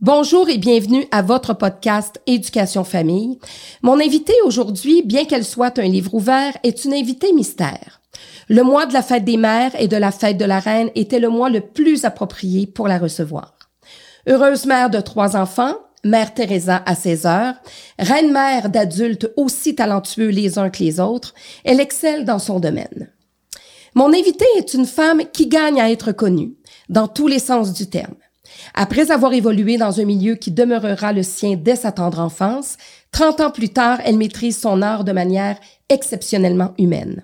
Bonjour et bienvenue à votre podcast Éducation Famille. Mon invitée aujourd'hui, bien qu'elle soit un livre ouvert, est une invitée mystère. Le mois de la fête des mères et de la fête de la reine était le mois le plus approprié pour la recevoir. Heureuse mère de trois enfants, mère Teresa à 16 heures, reine-mère d'adultes aussi talentueux les uns que les autres, elle excelle dans son domaine. Mon invitée est une femme qui gagne à être connue, dans tous les sens du terme. Après avoir évolué dans un milieu qui demeurera le sien dès sa tendre enfance, 30 ans plus tard, elle maîtrise son art de manière exceptionnellement humaine.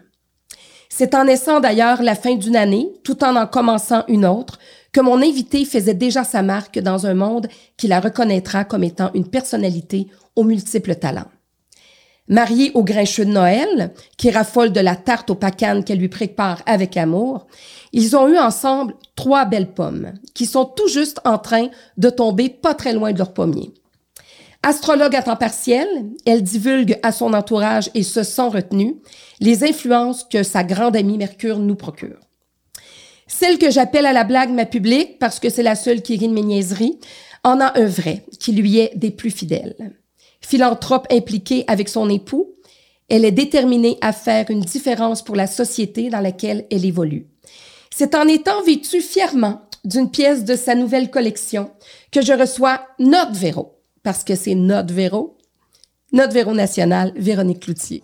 C'est en naissant d'ailleurs la fin d'une année, tout en en commençant une autre, que mon invité faisait déjà sa marque dans un monde qui la reconnaîtra comme étant une personnalité aux multiples talents. Mariée au grincheux de Noël, qui raffole de la tarte aux pacanes qu'elle lui prépare avec amour, ils ont eu ensemble trois belles pommes, qui sont tout juste en train de tomber pas très loin de leur pommier. Astrologue à temps partiel, elle divulgue à son entourage et ce sans retenue les influences que sa grande amie Mercure nous procure. Celle que j'appelle à la blague ma publique parce que c'est la seule qui rit de mes niaiseries, en a un vrai qui lui est des plus fidèles philanthrope impliquée avec son époux, elle est déterminée à faire une différence pour la société dans laquelle elle évolue. C'est en étant vêtue fièrement d'une pièce de sa nouvelle collection que je reçois notre Véro, parce que c'est notre Véro, notre Véro national, Véronique Cloutier.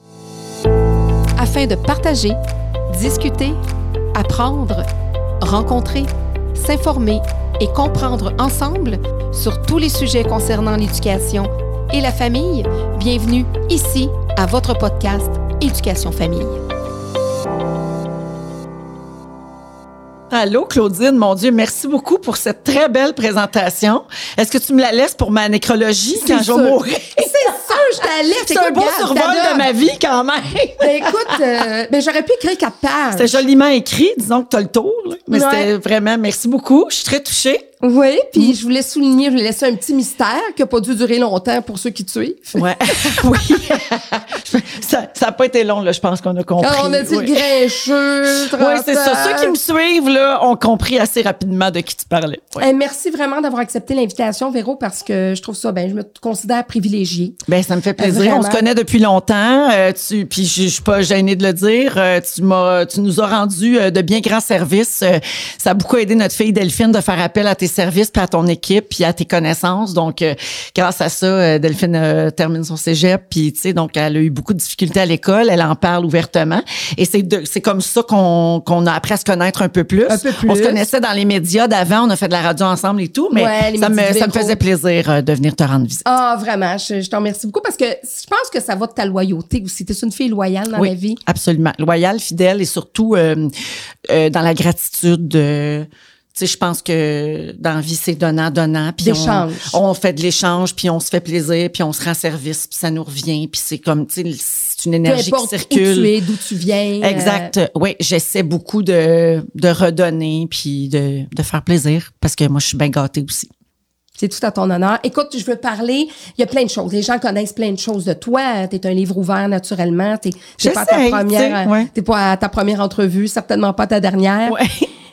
Afin de partager, discuter, apprendre, rencontrer, s'informer et comprendre ensemble sur tous les sujets concernant l'éducation et la famille, bienvenue ici à votre podcast Éducation Famille. Allô, Claudine, mon Dieu, merci beaucoup pour cette très belle présentation. Est-ce que tu me la laisses pour ma nécrologie quand je vais mourir? C'est sûr, je t'allais. C'est un beau survol de ma vie quand même. Ben, écoute, euh, ben, j'aurais pu écrire quatre pages. C'était joliment écrit, disons que tu as le tour. là. Mais Ouais. c'était vraiment, merci beaucoup. Je suis très touchée. Oui, puis je voulais souligner, je voulais laisser un petit mystère qui n'a pas dû durer longtemps pour ceux qui te suivent. Ouais. oui. ça n'a pas été long, là, je pense qu'on a compris. Quand on a dit oui. grincheux, Oui, c'est ça. Ceux qui me suivent, là, ont compris assez rapidement de qui tu parlais. Ouais. Eh, merci vraiment d'avoir accepté l'invitation, Véro, parce que je trouve ça, ben, je me considère privilégiée. Ben ça me fait plaisir. Vraiment. On se connaît depuis longtemps. Euh, tu, puis je je suis pas gênée de le dire. Euh, tu m'as, tu nous as rendu euh, de bien grands services. Euh, ça a beaucoup aidé notre fille Delphine de faire appel à tes services, puis à ton équipe, puis à tes connaissances. Donc euh, grâce à ça, euh, Delphine euh, termine son cégep, puis tu sais, donc elle a eu beaucoup de difficultés à l'école. Elle en parle ouvertement. Et c'est c'est comme ça qu'on qu'on a appris à se connaître un peu plus. Un peu plus. On se connaissait dans les médias d'avant. On a fait de la radio ensemble et tout, mais Ouais, les ça me, ça me faisait plaisir de venir te rendre visite. Ah, vraiment, je, je t'en remercie beaucoup parce que je pense que ça va de ta loyauté aussi. T'es une fille loyale dans oui, la vie. absolument. Loyale, fidèle et surtout euh, dans la gratitude. Euh, tu sais, je pense que dans la vie, c'est donnant, donnant. Puis on, on fait de l'échange, puis on se fait plaisir, puis on se rend service, puis ça nous revient. Puis c'est comme, tu sais, c'est une énergie qui importe où circule. tu es, d'où tu viens. euh, Exact. Oui, j'essaie beaucoup de, de redonner, puis de, de faire plaisir, parce que moi, je suis bien gâtée aussi. C'est tout à ton honneur. Écoute, je veux parler. Il y a plein de choses. Les gens connaissent plein de choses de toi. T'es un livre ouvert naturellement. T'es t'es pas à ta première. tu ouais. T'es pas à ta première entrevue, certainement pas ta dernière. Ouais.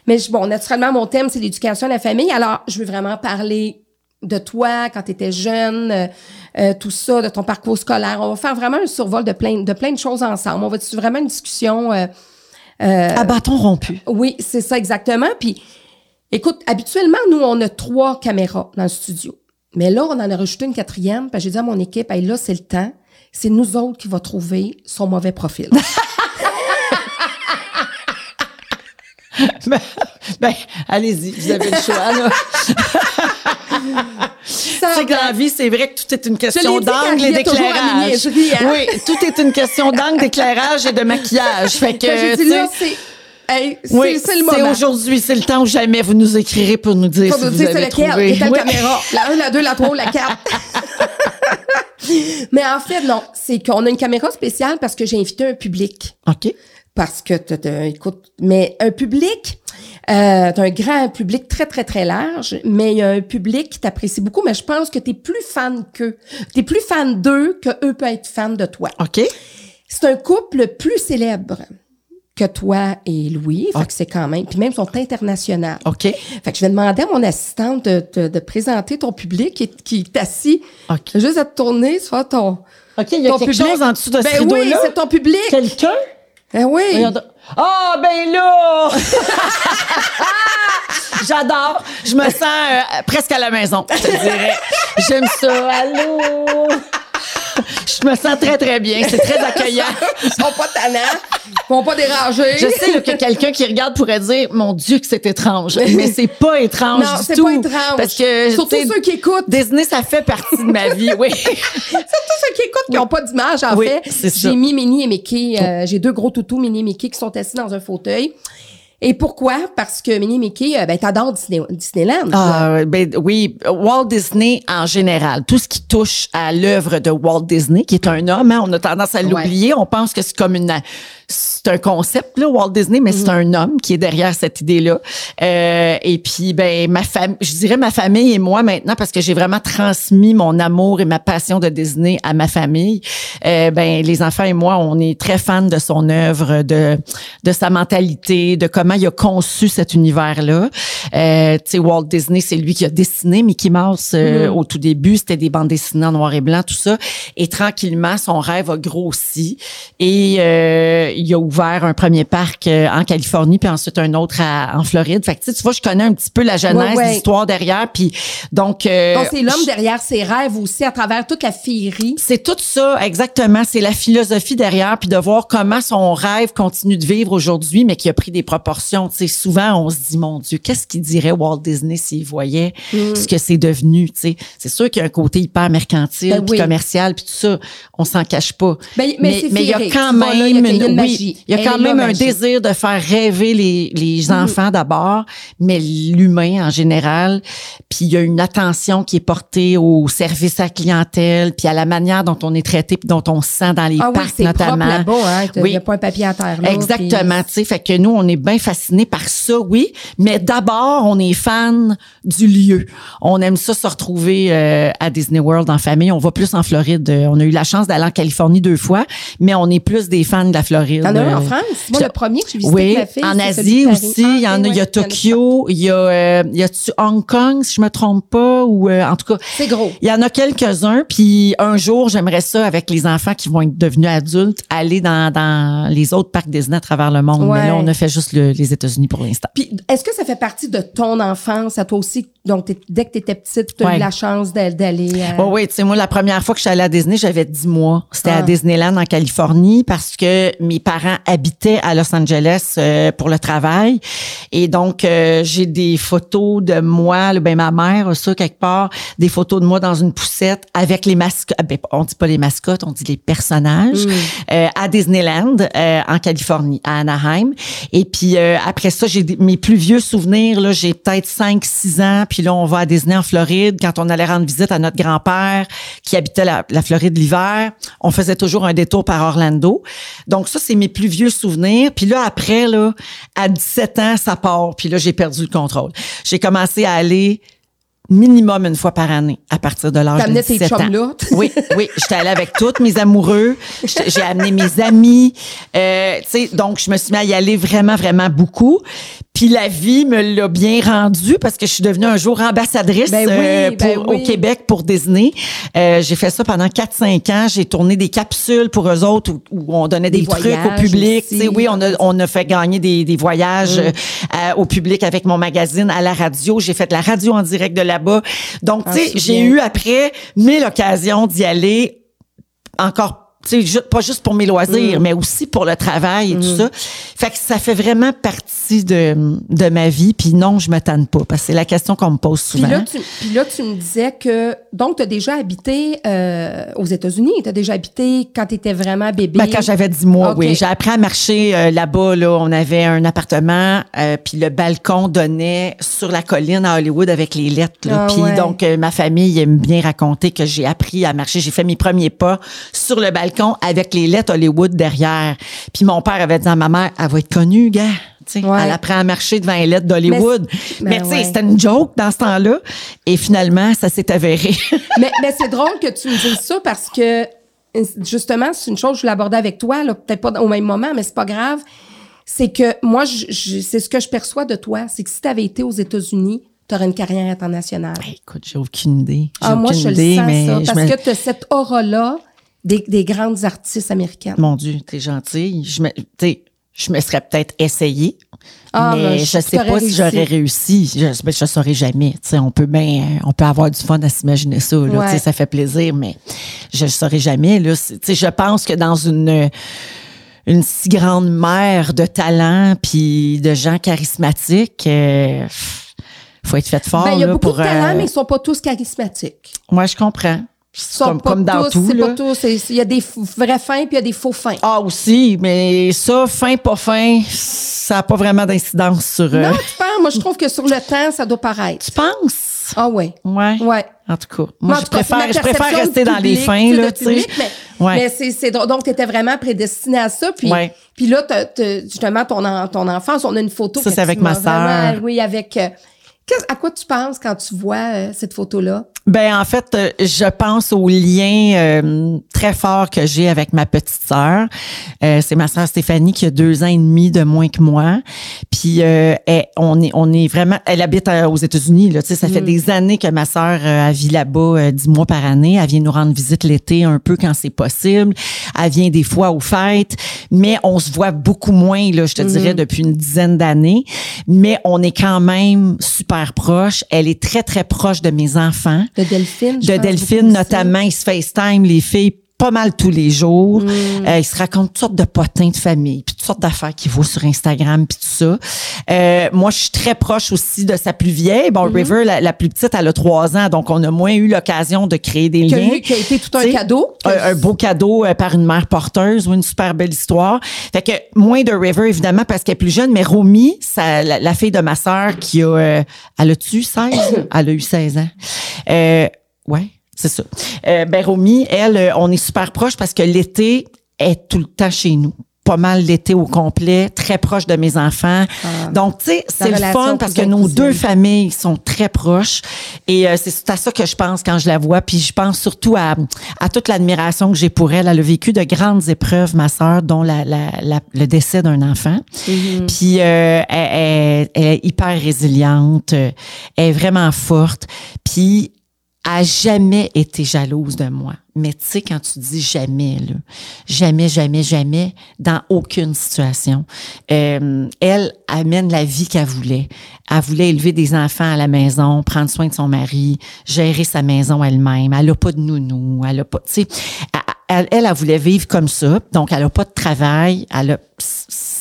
Mais je- bon, naturellement, mon thème c'est l'éducation de la famille. Alors, je veux vraiment parler de toi quand tu étais jeune, euh, euh, tout ça, de ton parcours scolaire. On va faire vraiment un survol de plein de plein de choses ensemble. On va faire vraiment une discussion. euh, À bâton rompu. oui, c'est ça exactement. Puis, écoute, habituellement, nous, on a trois caméras dans le studio. Mais là, on en a rajouté une quatrième. Que j'ai dit à mon équipe, hey, là, c'est le temps. C'est nous autres qui va trouver son mauvais profil. ben, ben, allez-y, vous avez le choix, là. Sais que dans la vie, c'est vrai que tout est une question d'angle et d'éclairage. hein. Oui, tout est une question d'angle, d'éclairage et de maquillage. Fait que, dit là, c'est. Hey, c'est oui, c'est le moment. aujourd'hui, c'est le temps où jamais vous nous écrirez pour nous dire Pour si nous vous dire c'est avez lequel, trouvé. Oui. caméra. La 1, la 2, la 3, la 4. Mais en fait, non, c'est qu'on a une caméra spéciale parce que j'ai invité un public. OK. Parce que, t'as- écoute, mais un public, euh, t'as un grand public très, très, très large, mais il y a un public qui t'apprécie beaucoup, mais je pense que t'es plus fan qu'eux. T'es plus fan d'eux que eux peuvent être fans de toi. OK. C'est un couple plus célèbre que toi et Louis. Fait que c'est quand même. Puis même, ils sont internationales. OK. Fait que je vais demander à mon assistante de, de, de présenter ton public qui, qui est assis. OK. Juste à te tourner, vois ton. OK, il y a ton quelque public. chose en dessous de ce Ben oui, c'est ton public. Quelqu'un? Eh oui. Ah, ben là! J'adore. Je me sens euh, presque à la maison, je dirais. J'aime ça. Allô? Je me sens très, très bien. C'est très accueillant. Ils sont pas tannants. Ils vont pas déranger. Je sais là, que quelqu'un qui regarde pourrait dire Mon Dieu, que c'est étrange. Mais c'est pas étrange Non, du c'est tout. pas étrange. Parce que. Surtout ceux qui écoutent. Disney, ça fait partie de ma vie, oui. Surtout ceux qui écoutent, qui n'ont pas d'image, en Oui, fait. J'ai mis Minnie et Mickey. euh, J'ai deux gros toutous, Minnie et Mickey, qui sont assis dans un fauteuil. Et pourquoi? Parce que Minnie Mickey, euh, ben, t'adores Disney, Disneyland. Ah, ben, oui, Walt Disney en général, tout ce qui touche à l'œuvre de Walt Disney, qui est un homme, hein, on a tendance à l'oublier, on pense que c'est comme une c'est un concept là, Walt Disney, mais c'est un homme qui est derrière cette idée-là. Euh, et puis ben ma famille, je dirais ma famille et moi maintenant parce que j'ai vraiment transmis mon amour et ma passion de Disney à ma famille. Euh, ben les enfants et moi, on est très fans de son œuvre, de de sa mentalité, de comment il a conçu cet univers-là. Euh, tu sais, Walt Disney, c'est lui qui a dessiné Mickey Mouse euh, au tout début. C'était des bandes dessinées en noir et blanc, tout ça. Et tranquillement, son rêve a grossi. Et euh, il a ouvert un premier parc euh, en Californie, puis ensuite un autre à- en Floride. Fait que tu sais, tu vois, je connais un petit peu la genèse, Ouais, ouais. l'histoire derrière. Puis donc, euh, Donc, c'est l'homme je- derrière ses rêves aussi, à travers toute la féerie. c'est tout ça, exactement. C'est la philosophie derrière, puis de voir comment son rêve continue de vivre aujourd'hui, mais qui a pris des proportions. Tu sais, souvent, on se dit, mon Dieu, qu'est-ce qu'il dirait Walt Disney s'il voyait Mm. ce que c'est devenu? Tu sais, c'est sûr qu'il y a un côté hyper mercantile, Ben puis oui. commercial, puis tout ça. On s'en cache pas. Ben, mais c'est il y a quand même, une oui, il y a quand même un désir de faire rêver les, les enfants d'abord, mais l'humain en général. Puis il y a une attention qui est portée au service à la clientèle, puis à la manière dont on est traité, puis dont on se sent dans les Ah oui, parcs c'est propre notamment. là-bas, hein. Il Oui. n'y a pas un papier à terre, là. Exactement, tu sais, fait que nous on est bien fascinés par ça, oui, mais d'abord on est fan du lieu. On aime ça se retrouver euh, à Disney World en famille. On va plus en Floride. Euh, On a eu la chance d'aller en Californie deux fois, mais on est plus des fans de la Floride. T'en as un en Euh, France? Moi, le premier que j'ai visité oui, avec ma fille, en Asie aussi, Ah, il y en a, il y a Tokyo, il y a, euh, il y a Hong Kong, si je me trompe pas, ou euh, en tout cas, C'est gros. il y en a quelques-uns. Puis un jour, j'aimerais ça avec les enfants qui vont être devenus adultes, aller dans, dans les autres parcs Disney à travers le monde. Ouais. Mais là, on a fait juste le- les États-Unis pour l'instant. Puis, est-ce que ça fait partie de ton enfance, à toi aussi? Donc, dès que tu étais petite, tu as Ouais. eu la chance d'a- d'aller. euh, Oh oui, tu sais, moi, la première fois que je suis allée à Disney, j'avais 10 mois. C'était Ah. à Disneyland en Californie parce que mes parents habitaient à Los Angeles euh, pour le travail. Et donc, euh, j'ai des photos de moi, là, ben ma mère a ça quelque part, des photos de moi dans une poussette avec les mascottes. Ben, on dit pas les mascottes, on dit les personnages euh, à Disneyland euh, en Californie, à Anaheim. Et puis euh, après ça, j'ai mes plus vieux souvenirs. Là, j'ai peut-être 5-6 ans. Puis là, on va à Disney en Floride. Quand on allait rendre visite à notre grand-père qui habitait la, la Floride l'hiver, on faisait toujours un détour par Orlando. Donc ça, c'est mes plus vieux souvenirs. Puis là, après, là, à 17 ans, ça part. Puis là, j'ai perdu le contrôle. J'ai commencé à aller minimum une fois par année à partir de l'âge de T'amenais tes 17 ans. chums-là. Oui, oui, j'étais allée avec tous mes amoureux, j'ai amené mes amis, euh, tu sais, donc je me suis mis à y aller vraiment, vraiment beaucoup. Puis la vie me l'a bien rendu parce que je suis devenue un jour ambassadrice Ben oui, euh, ben oui. au Québec pour Disney. Euh, j'ai fait ça pendant 4-5 ans. J'ai tourné des capsules pour eux autres où, où on donnait des, Des trucs au public. aussi. Tu sais, oui, on a, on a fait gagner des, des voyages euh, à- au public avec mon magazine à la radio. J'ai fait de la radio en direct de là-bas. Donc, Ah, tu sais, j'ai eu après mille occasions d'y aller encore sais, ju- pas juste pour mes Mm. loisirs, mais aussi pour le travail et tout ça. Fait que ça fait vraiment partie de, de ma vie. Puis non, je me tanne pas, parce que c'est la question qu'on me pose Puis souvent. là, tu, puis là, tu me disais que. Donc, tu as déjà habité euh, aux États-Unis. Tu as déjà habité quand tu étais vraiment bébé? Ben, quand j'avais 10 mois, oui. J'ai appris à marcher euh, là-bas. Là, on avait un appartement, euh, puis le balcon donnait sur la colline à Hollywood avec les lettres. Là. Ah puis ouais. donc, euh, ma famille aime bien raconter que j'ai appris à marcher. J'ai fait mes premiers pas sur le balcon avec les lettres Hollywood derrière. Puis mon père avait dit à ma mère, elle va être connue, gars. Ouais. Elle apprend à marcher devant les lettres d'Hollywood. Mais- Mais, ben tu sais, ouais. c'était une joke dans ce temps-là. Et finalement, ça s'est avéré. mais mais c'est drôle que tu me dises ça parce que, justement, c'est une chose que je voulais aborder avec toi, peut-être pas au même moment, mais c'est pas grave. c'est que moi, c'est ce que je perçois de toi, c'est que si tu avais été aux États-Unis, tu aurais une carrière internationale. Ben, écoute, j'ai aucune idée. Ah, moi, aucune je le sens, mais ça, je parce me- que tu as cette aura-là des, des grandes artistes américaines. Mon Dieu, t'es gentille. Je me, je me serais peut-être essayé, Ah, mais ben, je je- sais pas si j'aurais réussi. Je, ben, je saurais jamais. T'sais, on peut bien, on peut avoir du fun à s'imaginer ça. Là, Ouais. T'sais, ça fait plaisir, mais je ne saurais jamais. Là, je pense que dans une une si grande mer de talents puis de gens charismatiques, euh, faut être fait fort Ben, il y a là, beaucoup pour. de talents, euh, mais ils sont pas tous charismatiques. Moi, je comprends. Sont Comme, pas comme dans tous, tout. c'est pas tous. Il y a des vrais fins puis il y a des faux fins. Ah aussi, mais ça, fin, pas fin, ça n'a pas vraiment d'incidence sur. euh, Non, tu penses? Moi, je trouve que sur le temps, ça doit paraître. Tu penses? Ah ouais. Ouais. Ouais. En tout cas, moi, je cas, préfère, je préfère rester dans les fins, là, de tu sais. public, Mais, Ouais. mais c'est, donc tu étais vraiment prédestiné à ça. Puis, Ouais. puis là, t'as- t'as- justement, ton, en- ton enfance, on a une photo. Ça, que c'est avec ma sœur. vraiment- Oui, avec. euh, à quoi tu penses quand tu vois euh, cette photo-là? Ben en fait, euh, je pense au lien euh, très fort que j'ai avec ma petite sœur. Euh, c'est ma sœur Stéphanie qui a deux ans et demi de moins que moi. Puis euh, elle- on est on est vraiment. Elle habite euh, aux États-Unis. Là, tu sais, ça fait des années que ma sœur euh, elle vit là-bas dix mois par année. Elle vient nous rendre visite l'été un peu quand c'est possible. Elle vient des fois aux fêtes, mais on se voit beaucoup moins. Là, je te dirais depuis une dizaine d'années. Mais on est quand même super proches. Elle est très très proche de mes enfants De Delphine? je de Delphine notamment. Ils se FaceTime, les filles, pas mal tous les jours. Mm. Euh, ils se racontent toutes sortes de potins de famille, puis toutes sortes d'affaires qu'ils voient sur Instagram, puis tout ça. Euh, moi, je suis très proche aussi de sa plus vieille. Bon, River, la, la plus petite, elle a trois ans, donc on a moins eu l'occasion de créer des Qui a, liens. eu- qui a été tout un cadeau. Un, un beau cadeau euh, par une mère porteuse ou une super belle histoire. Fait que moins de River, évidemment, parce qu'elle est plus jeune, mais Romy, ça, la, la fille de ma sœur qui a... euh, elle a-tu 16? elle a eu 16 ans. Euh, ouais, c'est ça. Euh, ben Romy, elle, euh, on est super proches parce que l'été est tout le temps chez nous. Pas mal l'été au complet, très proche de mes enfants. Donc, tu sais, c'est le fun parce que nos deux familles sont très proches. Et euh, c'est à ça que je pense quand je la vois. Puis je pense surtout à, à toute l'admiration que j'ai pour elle. Elle a vécu de grandes épreuves, ma sœur, dont la, la, la- le décès d'un enfant. Puis euh, elle, elle- elle est hyper résiliente. euh, Elle est vraiment forte. Puis a jamais été jalouse de moi. Mais tu sais, quand tu dis jamais, là, jamais, jamais, jamais, dans aucune situation, euh, elle amène la vie qu'elle voulait. Elle voulait élever des enfants à la maison, prendre soin de son mari, gérer sa maison elle-même. Elle a pas de nounou, elle a pas, tu sais, elle, elle, voulait vivre comme ça. Donc, elle a pas de travail. Elle a,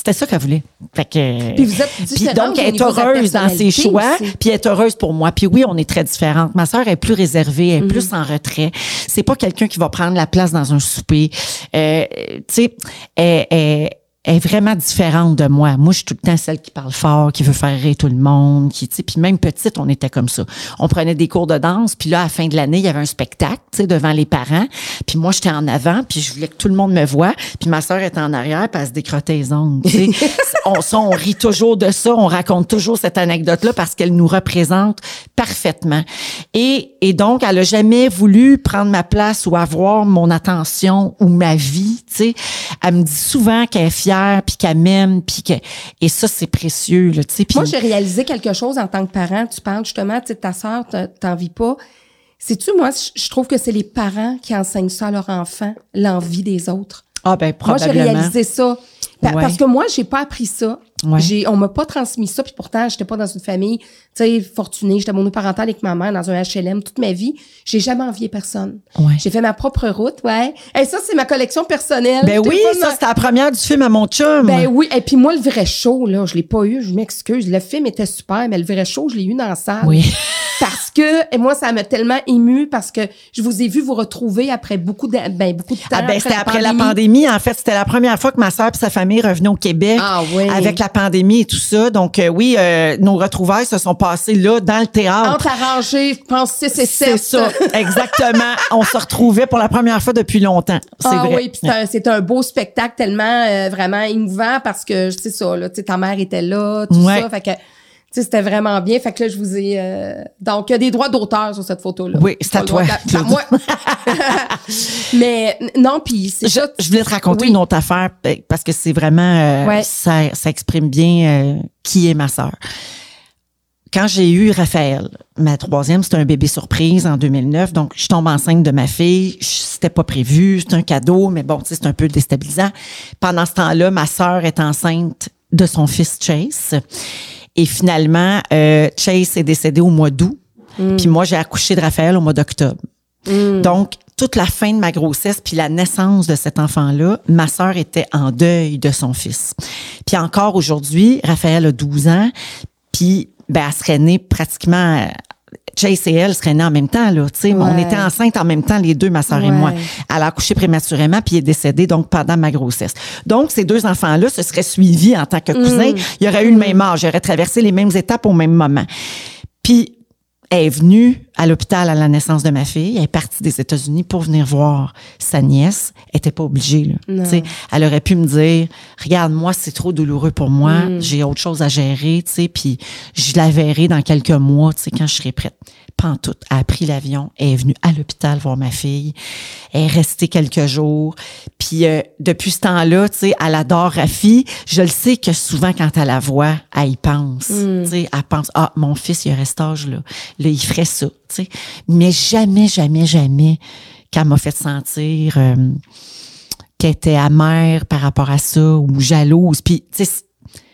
c'était ça qu'elle voulait. Fait que, Puis vous êtes puis donc, elle est heureuse dans ses choix, aussi. puis elle est heureuse pour moi. Puis oui, on est très différentes. Ma sœur est plus réservée, elle est plus en retrait. C'est pas quelqu'un qui va prendre la place dans un souper. Euh, tu sais, elle- elle est vraiment différente de moi. Moi, je suis tout le temps celle qui parle fort, qui veut faire rire tout le monde, qui, tu sais, puis même petite, on était comme ça. On prenait des cours de danse, puis là, à la fin de l'année, il y avait un spectacle, tu sais, devant les parents. Puis moi, j'étais en avant, puis je voulais que tout le monde me voie. Puis ma sœur était en arrière, puis elle se décrottait les ongles, tu sais. on, ça, on rit toujours de ça, on raconte toujours cette anecdote-là parce qu'elle nous représente parfaitement. Et, et donc, elle a jamais voulu prendre ma place ou avoir mon attention ou ma vie, tu sais. Elle me dit souvent qu'elle est fière, puis qu'elle m'aime, puis que... Et ça, c'est précieux, là, tu sais. Moi, j'ai réalisé quelque chose en tant que parent. Tu parles justement, tu sais, de ta sœur, t'en- vis pas. Sais-tu, moi, je trouve que c'est les parents qui enseignent ça à leurs enfants, l'envie des autres. Ah, ben, Moi, j'ai probablement. réalisé ça. Pa- Ouais. Parce que moi, j'ai pas appris ça. Ouais. J'ai, on m'a pas transmis ça, puis pourtant, j'étais pas dans une famille, tu sais, fortunée. J'étais monoparentale avec ma mère dans un HLM toute ma vie. J'ai jamais envié personne. Ouais. J'ai fait ma propre route, ouais. Et ça, c'est ma collection personnelle. Ben oui, ça, c'était la première du film à mon chum. Ben oui, et puis moi, le vrai show, là, je l'ai pas eu, je m'excuse. Le film était super, mais le vrai show, je l'ai eu dans la salle. Oui. Parce que, et moi, ça m'a tellement ému parce que je vous ai vu vous retrouver après beaucoup de, ben, beaucoup de temps. Ah ben, c'était après la pandémie. En fait, c'était la première fois que ma sœur et sa famille revenaient au Québec Ah oui. avec la pandémie et tout ça. Donc, euh, oui, euh, nos retrouvailles se sont passées là, dans le théâtre. Entre arrangés, je pense 6 et 7. C'est ça, exactement. On se retrouvait pour la première fois depuis longtemps. C'est Ah vrai. oui, puis c'est un, beau spectacle tellement euh, vraiment émouvant parce que c'est ça là, tu sais ta mère était là, tout Ouais. ça, fait que sais, c'était vraiment bien. Fait que là, je vous ai... euh, donc, il y a des droits d'auteur sur cette photo-là. Oui, c'est à toi, à moi. Mais non, puis c'est Je, je voulais te raconter Oui. une autre affaire ben, parce que c'est vraiment euh, Ouais. ça, ça exprime bien euh, qui est ma sœur. Quand j'ai eu Raphaël, ma troisième, c'était un bébé surprise en 2009, donc je tombe enceinte de ma fille. C'était pas prévu, c'était un cadeau, mais bon, tu sais, c'est un peu déstabilisant. Pendant ce temps-là, ma sœur est enceinte de son fils Chase, et finalement, euh, Chase est décédé au mois d'août, puis moi j'ai accouché de Raphaël au mois d'octobre. Donc, toute la fin de ma grossesse puis la naissance de cet enfant-là, ma sœur était en deuil de son fils. Puis encore aujourd'hui, Raphaël a 12 ans, puis ben, elle serait née pratiquement... Chase et elle seraient nés en même temps, là. Tu sais, on Ouais. était enceintes en même temps, les deux, ma sœur et moi. Elle a accouché prématurément, puis est décédée donc pendant ma grossesse. Donc, ces deux enfants-là se seraient suivis en tant que cousins. Ils auraient eu le même âge, ils auraient traversé les mêmes étapes au même moment. Puis, elle est venue à l'hôpital à la naissance de ma fille. Elle est partie des États-Unis pour venir voir sa nièce. Elle était pas obligée. Là. Non. Tu sais, Elle aurait pu me dire, regarde, moi, c'est trop douloureux pour moi. J'ai autre chose à gérer, tu sais, puis je la verrai dans quelques mois, tu sais, quand je serai prête. Pantoute. Elle a pris l'avion. Elle est venue à l'hôpital voir ma fille. Elle est restée quelques jours. Puis euh, depuis ce temps-là, tu sais, elle adore Rafi. Je le sais que souvent, quand elle la voit, elle y pense. Tu sais, elle pense, ah, mon fils, il aurait cet âge-là. Là, il ferait ça, Mais jamais, jamais, jamais qu'elle m'a fait sentir euh, qu'elle était amère par rapport à ça ou jalouse. Puis, tu sais,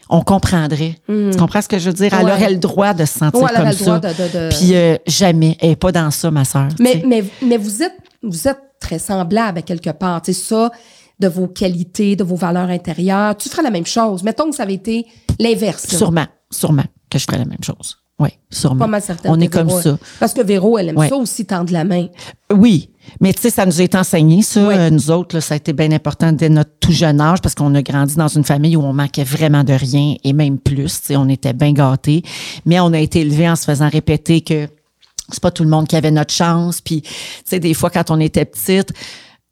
on comprendrait. Tu comprends ce que je veux dire? Elle Ouais. aurait le droit de se sentir Ouais, comme ça. de- de- de- Puis euh, jamais. Elle est pas dans ça, ma sœur. Mais, mais, mais vous êtes, vous êtes très semblable à quelque part. Tu sais, ça, de vos qualités, de vos valeurs intérieures, tu ferais la même chose. Mettons que ça avait été l'inverse. Sûrement, sûrement que je ferais la même chose. Oui, sûrement. Pas mal certaine. On est comme ça. Parce que Véro, elle aime Ouais. ça aussi, tendre la main. Oui, mais tu sais, ça nous a été enseigné, ça. Ouais. Euh, Nous autres, là, ça a été bien important dès notre tout jeune âge parce qu'on a grandi dans une famille où on manquait vraiment de rien et même plus. Tu sais, on était bien gâtés. Mais on a été élevés en se faisant répéter que c'est pas tout le monde qui avait notre chance. Puis, tu sais, des fois, quand on était petite,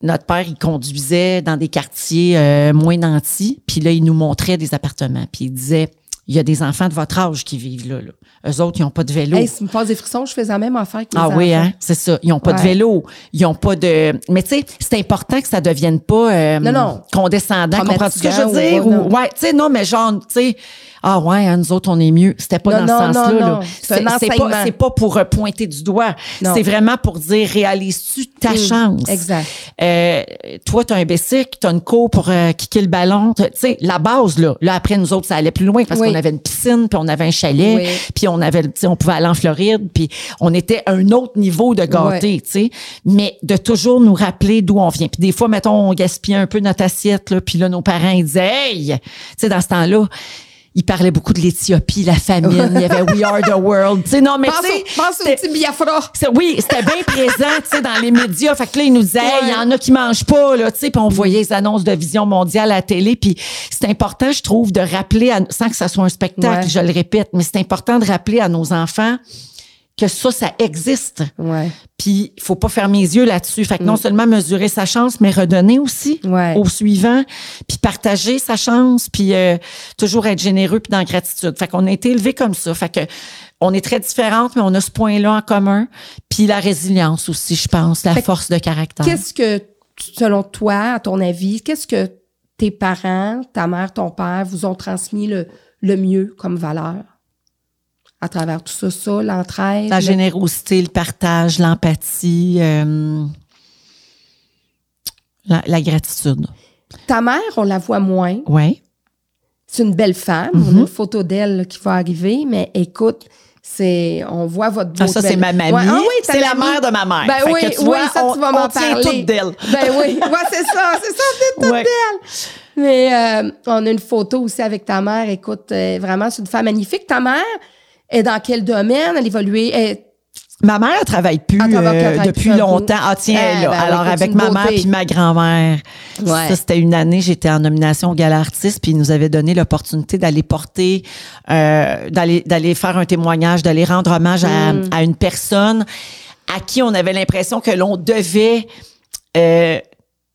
notre père, il conduisait dans des quartiers euh, moins nantis. Puis là, il nous montrait des appartements. Puis il disait, il y a des enfants de votre âge qui vivent là. là. Eux autres, ils n'ont pas de vélo. Hey, ça me passe des frissons, je faisais la même affaire que mes Ah oui, hein, c'est ça. Ils ont pas de vélo, ils ont pas de. Mais tu sais, c'est important que ça devienne pas euh, Non, non. condescendant. Comprends-tu ce que je veux dire? ou- ouais, tu sais, non, mais genre, tu sais. Ah ouais, hein, nous autres, on est mieux. C'était pas Non, dans non, ce sens-là. C'est pas, pour euh, pointer du doigt. C'est vraiment pour dire réalises-tu ta Mm, chance? exact. Euh, toi, tu as un bicycle, tu as une cour pour euh, kicker le ballon. Tu sais, la base, là. Là, après, nous autres, ça allait plus loin parce Oui. qu'on avait une piscine, puis on avait un chalet, Oui. puis on avait, on pouvait aller en Floride, puis on était à un autre niveau de gâté, tu sais. Mais de toujours nous rappeler d'où on vient. Puis des fois, mettons, on gaspillait un peu notre assiette, là, puis là, nos parents, ils disaient, hey! Tu sais, dans ce temps-là, ils parlaient beaucoup de l'Éthiopie, la famine, il y avait We Are the World. Tu sais, non, mais Pense, au, pense au petit Biafra. oui, c'était bien présent, dans les médias. Fait que là, ils nous disaient, Hey, il y en a qui mangent pas, là, puis on voyait les annonces de Vision mondiale à la télé. Puis c'est important, je trouve, de rappeler, à- sans que ça soit un spectacle, Ouais. je le répète, mais c'est important de rappeler à nos enfants que ça, ça existe. Ouais. Puis il faut pas fermer les yeux là-dessus. Fait que non seulement mesurer sa chance, mais redonner aussi Ouais. au suivant, puis partager sa chance, puis euh, toujours être généreux puis dans la gratitude. Fait qu'on a été élevés comme ça. Fait que on est très différentes, mais on a ce point-là en commun. Puis la résilience aussi, je pense, la Fait force de caractère. Qu'est-ce que, selon toi, à ton avis, qu'est-ce que tes parents, ta mère, ton père vous ont transmis le, le mieux comme valeur? À travers tout ça, ça, l'entraide. La générosité, le partage, l'empathie, euh, la, la gratitude. Ta mère, on la voit moins. Ouais. C'est une belle femme. Mm-hmm. On a une photo d'elle qui va arriver, mais écoute, c'est, on voit votre Ah, ça, c'est ma mamie. Ouais, ah oui, c'est la mère de ma mère. Ben Fait oui, que tu oui, vois, ça, on- tu vas m'en parler. d'elle. Ben oui, ouais, c'est ça, c'est ça, c'est tout Ouais. d'elle. Mais euh, on a une photo aussi avec ta mère. Écoute, euh, vraiment, c'est une femme magnifique. Ta mère est dans quel domaine? Elle évolue. Ma mère elle travaille plus euh, depuis longtemps. Ah tiens, Eh, ben Alors avec ma mère puis ma grand-mère. Ouais. Ça c'était une année, j'étais en nomination au Gala Artiste puis ils nous avaient donné l'opportunité d'aller porter euh, d'aller d'aller faire un témoignage, d'aller rendre hommage à, Mm. à une personne à qui on avait l'impression que l'on devait euh,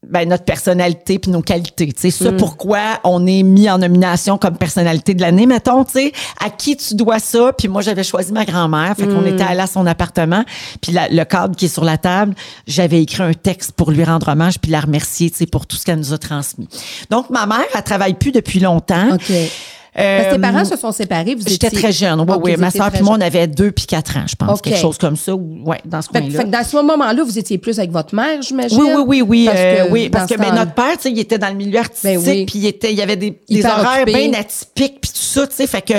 ben, notre personnalité puis nos qualités. Tu sais, ça pourquoi on est mis en nomination comme personnalité de l'année, mettons, tu sais, à qui tu dois ça? Puis moi, j'avais choisi ma grand-mère, fait qu'on était allé à son appartement, puis le cadre qui est sur la table, j'avais écrit un texte pour lui rendre hommage puis la remercier, tu sais, pour tout ce qu'elle nous a transmis. Donc, ma mère, elle travaille plus depuis longtemps. OK. Parce que tes Euh, parents se sont séparés. Vous J'étais très jeune. Oui, Ok, oui. Ma soeur puis moi, on avait deux puis quatre ans, je pense. Quelque chose comme ça. Ou, ouais, dans ce coin-là. fait que dans ce moment-là, vous étiez plus avec votre mère, j'imagine? Oui, oui, oui, oui. Parce euh, que oui, parce que ben, notre père, tu sais, il était dans le milieu artistique, Ben oui. puis il était, il y avait des, horaires bien atypiques, ça, tu sais, fait que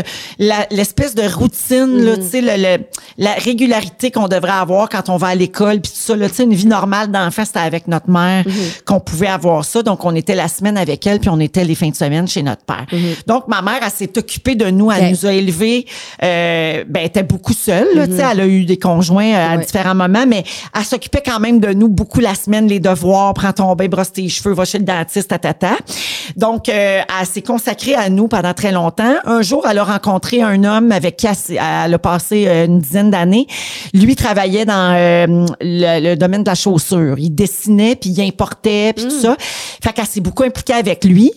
l'espèce de routine, là, Mhm. tu sais, le, le- la régularité qu'on devrait avoir quand on va à l'école, puis tout ça, là, tu sais, une vie normale d'enfant, c'était avec notre mère Mhm. qu'on pouvait avoir ça. Donc, on était la semaine avec elle, puis on était les fins de semaine chez notre père. Donc, ma mère, elle s'est occupée de nous, elle nous a élevés, euh, ben, elle était beaucoup seule, là, tu sais, elle a eu des conjoints euh, à. Ouais. différents moments, mais elle s'occupait quand même de nous beaucoup la semaine, les devoirs, prends ton bain, brosse tes cheveux, va chez le dentiste, tatata. Donc, euh, elle s'est consacrée à nous pendant très longtemps. Un jour, elle a rencontré un homme avec qui elle, a passé euh, une dizaine d'années. Lui travaillait dans euh, le, le domaine de la chaussure. Il dessinait, puis il importait, puis Mm. tout ça. Fait qu'elle s'est beaucoup impliquée avec lui.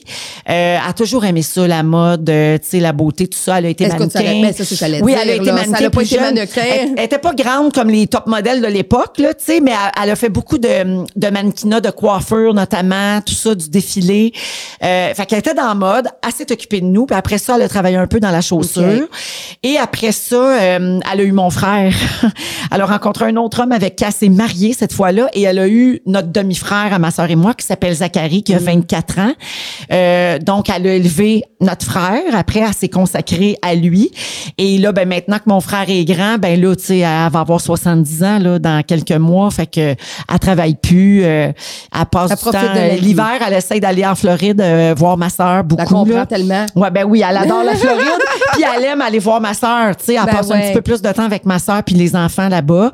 Euh, elle a toujours aimé ça, la mode, euh, tu sais, la beauté, tout ça. Elle a été que mannequin. ça, oui, dire, elle a été là. Ça mannequin. n'a pas été mannequin. Elle- elle était pas grande comme les top modèles de l'époque, là, tu sais, mais elle, elle a fait beaucoup de, de mannequinat, de coiffure notamment, tout ça, du défilé. Euh, fait qu'elle était dans la mode, s'est occupée de nous, puis après ça, elle a travaillé un peu dans la chaussure. Et après ça, euh, elle a eu mon frère. elle a rencontré un autre homme avec qui elle s'est mariée cette fois-là, et elle a eu notre demi-frère à ma sœur et moi, qui s'appelle Zachary, qui a 24 ans. Euh, donc, elle a élevé notre frère. Après, elle s'est consacrée à lui. Et là, ben maintenant que mon frère est grand, ben là, tu sais, elle va avoir 70 ans là dans quelques mois. Fait que elle travaille plus. euh, elle passe Elle du profite temps. de la euh. L'hiver, elle essaie d'aller en Floride euh, voir ma sœur La beaucoup. là. tellement. Ouais, ben oui, elle adore la Floride. puis elle aime aller voir ma sœur. Tu sais, elle Ben passe un petit peu plus de temps avec ma sœur puis les enfants là-bas.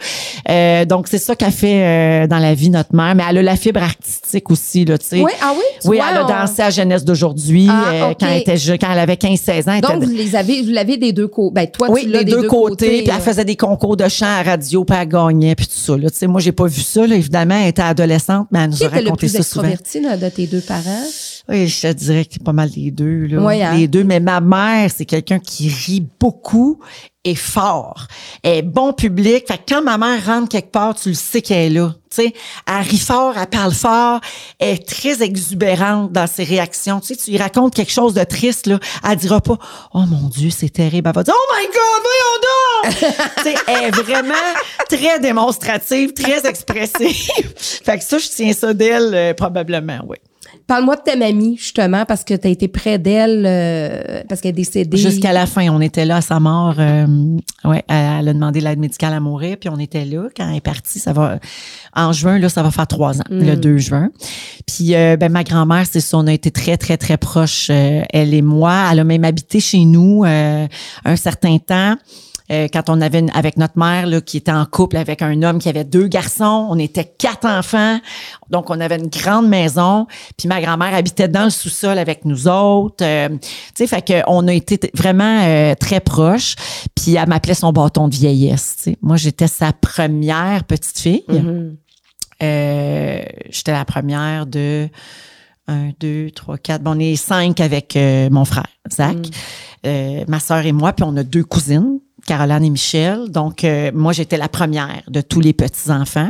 Euh, donc c'est ça qu'elle fait euh, dans la vie notre mère. Mais elle a la fibre artistique aussi là, tu sais. Oui, ah oui? Oui, elle a dansé à Jeunesse d'aujourd'hui Ah, euh, quand elle était quand elle avait 15-16 ans. elle Donc, était- vous les avez, vous l'avez des deux côtés. Ben, toi, oui, tu l'as des deux, côtés, puis elle faisait des concours de chant à radio, puis elle gagnait, puis tout ça. Là. Tu sais, moi, j'ai pas vu ça, là, évidemment. Elle était adolescente, mais elle nous Qui a était le raconté plus ça souvent. extroverti là, de tes deux parents? Oui, je te dirais que c'est pas mal les deux. Là. Oui, hein? Les deux, mais ma mère, c'est quelqu'un qui rit beaucoup et fort. Elle est bon public. Fait que quand ma mère rentre quelque part, tu le sais qu'elle est là. Tu sais, elle rit fort, elle parle fort, elle est très exubérante dans ses réactions. Tu sais, tu lui racontes quelque chose de triste, là, elle dira pas « Oh mon Dieu, c'est terrible ». Elle va dire « Oh my God, voyons donc! » Tu sais, elle est vraiment très démonstrative, très expressive. fait que ça, je tiens ça d'elle, euh, probablement, oui. Parle-moi de ta mamie, justement, parce que tu as été près d'elle, euh, parce qu'elle est décédée. Jusqu'à la fin, on était là à sa mort. euh, ouais, elle, a demandé l'aide médicale à mourir, puis on était là quand elle est partie. Ça va en juin là, ça va faire trois ans, le 2 juin. Puis euh, ben ma grand-mère, c'est ça, on a été très très très proches, euh, elle et moi. Elle a même habité chez nous euh, un certain temps. Euh, quand on avait une- avec notre mère là, qui était en couple avec un homme qui avait deux garçons, on était quatre enfants, donc on avait une grande maison. Puis ma grand-mère habitait dans le sous-sol avec nous autres. Euh, tu sais, fait que on a été vraiment euh, très proches. Puis elle m'appelait son bâton de vieillesse. Moi, j'étais sa première petite fille. Mhm. Euh, j'étais la première de un, deux, trois, quatre. Bon, on est cinq avec euh, mon frère, Zach, euh, ma sœur et moi, puis on a deux cousines. Caroline et Michel. Donc, euh, moi, j'étais la première de tous les petits-enfants.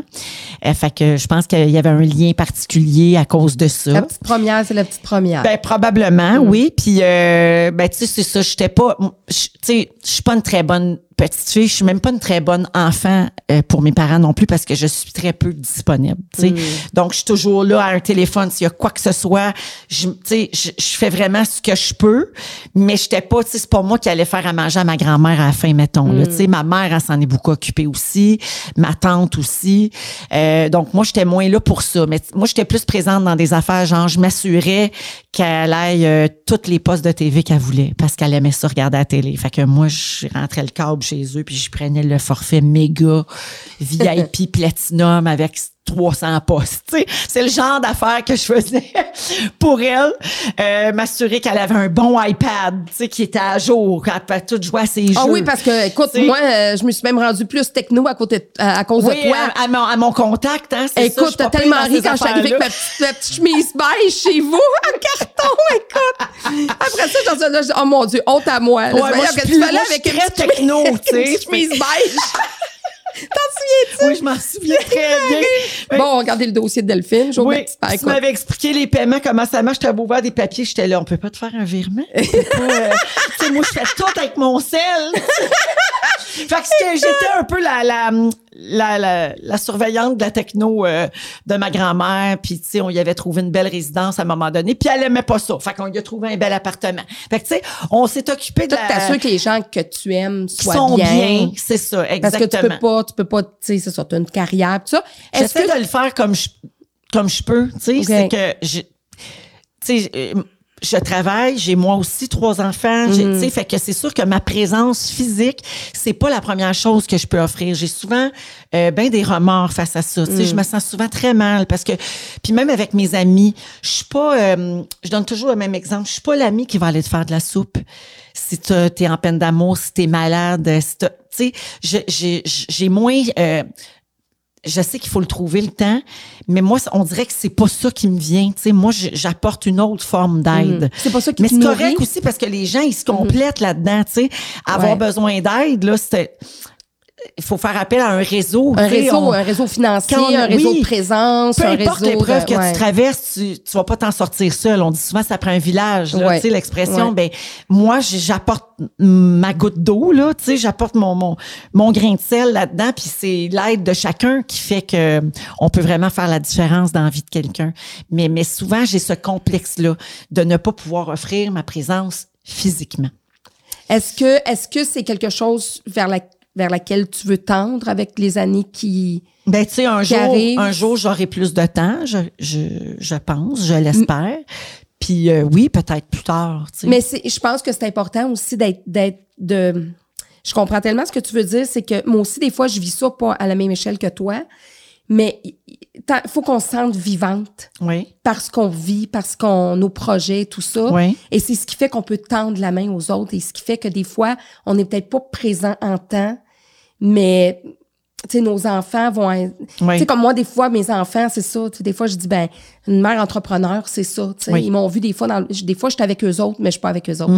Euh, fait que je pense qu'il y avait un lien particulier à cause de ça. La petite première, c'est la petite première. Ben probablement, oui. Puis euh, ben tu sais c'est ça, j'étais pas tu sais, je suis pas une très bonne petite fille, je suis même pas une très bonne enfant euh, pour mes parents non plus parce que je suis très peu disponible, tu sais. Donc je suis toujours là à un téléphone s'il y a quoi que ce soit, je tu sais je, je fais vraiment ce que je peux, mais j'étais pas tu sais c'est pas moi qui allais faire à manger à ma grand-mère à la fin mettons là, tu sais ma mère elle s'en est beaucoup occupée aussi, ma tante aussi. Euh, donc moi j'étais moins là pour ça, mais moi j'étais plus présente dans des affaires genre je m'assurais qu'elle aille euh, toutes les postes de TV qu'elle voulait parce qu'elle aimait ça regarder à la télé. Fait que moi je rentrais le câble chez eux puis je prenais le forfait méga VIP platinum avec 300 postes. tu sais. C'est le genre d'affaires que je faisais pour elle. Euh, M'assurer qu'elle avait un bon iPad, tu sais, qui était à jour, qu'elle pouvait tout jouer à ses jeux. Ah oui, parce que, écoute, moi, euh, je me suis même rendu plus techno à, côté de- à, à cause Oui, de toi. à, à mon, à mon contact, hein, c'est Écoute, suis t'as tellement ri quand je suis arrivée avec ma petite, ma petite chemise beige chez vous, en carton, écoute. Après ça, dans ce- là, je dis, oh mon Dieu, honte à moi. Là, Ouais, moi, suis que tu je avec suis une petite techno, tu sais. chemise beige. T'en souviens-tu? Oui, je m'en souviens très bien. Oui. Bon, regardez le dossier de Delphine. Ma Oui, paire, tu m'avais expliqué les paiements, comment ça marche. J'avais ouvert des papiers, j'étais là, on peut pas te faire un virement? Pas, euh, tu sais, moi, je fais tout avec mon sel. fait que j'étais un peu la, la, la, la, la surveillante de la techno euh, de ma grand-mère. Puis, tu sais, on y avait trouvé une belle résidence à un moment donné. Puis, elle aimait pas ça. Fait qu'on y a trouvé un bel appartement. Fait que, tu sais, on s'est occupé de Toi, t'assures que les gens que tu aimes soient sont bien. bien. C'est ça, Parce exactement. que tu peux pas, tu peux pas, tu sais, c'est ça, t'as une carrière, tout ça. J'essaie que de le faire comme je, comme je peux. Tu sais, c'est que je, tu sais, euh, je travaille, j'ai moi aussi trois enfants, Mhm. tu sais, fait que c'est sûr que ma présence physique, c'est pas la première chose que je peux offrir. J'ai souvent euh, ben des remords face à ça. Tu sais, Mhm. je me sens souvent très mal parce que, puis même avec mes amis, je suis pas, euh, je donne toujours le même exemple. Je suis pas l'ami qui va aller te faire de la soupe. Si tu es en peine d'amour, si t'es malade, si t'as- tu sais, je- j'ai j'ai moins. euh, je sais qu'il faut le trouver le temps, mais moi, on dirait que c'est pas ça qui me vient. Tu sais, moi, j'apporte une autre forme d'aide. Mm. C'est pas ça qui Mais te c'est correct aussi parce que les gens, ils se complètent là-dedans. Tu sais, avoir Ouais. besoin d'aide, là, c'est il faut faire appel à un réseau. un réseau, on- un réseau financier, on- un réseau oui. de présence, peu un importe l'épreuve que ouais. tu traverses, tu, tu vas pas t'en sortir seul. On dit souvent ça prend un village, là, Ouais. tu sais l'expression. Ouais. Ben moi, j'apporte ma goutte d'eau là, tu sais, j'apporte mon, mon mon grain de sel là-dedans, puis c'est l'aide de chacun qui fait que on peut vraiment faire la différence dans la vie de quelqu'un. Mais mais souvent j'ai ce complexe là de ne pas pouvoir offrir ma présence physiquement. Est-ce que est-ce que c'est quelque chose vers la vers laquelle tu veux tendre avec les années qui Ben, tu sais, un jour, arrive. un jour, j'aurai plus de temps, je, je, je pense, je l'espère. Puis euh, oui, peut-être plus tard. tu sais. Mais c'est, je pense que c'est important aussi d'être, d'être, de. Je comprends tellement ce que tu veux dire, c'est que moi aussi des fois je vis ça pas à la même échelle que toi, mais il faut qu'on se sente vivante oui, parce qu'on vit, parce qu'on nos projets, tout ça. Oui. Et c'est ce qui fait qu'on peut tendre la main aux autres et ce qui fait que des fois on n'est peut-être pas présent en temps, mais tu sais nos enfants vont être- Oui. tu sais comme moi des fois mes enfants c'est ça tu sais des fois je dis ben une mère entrepreneur c'est ça tu sais Oui. ils m'ont vu des fois dans le- des fois j'étais avec eux autres mais je suis pas avec eux autres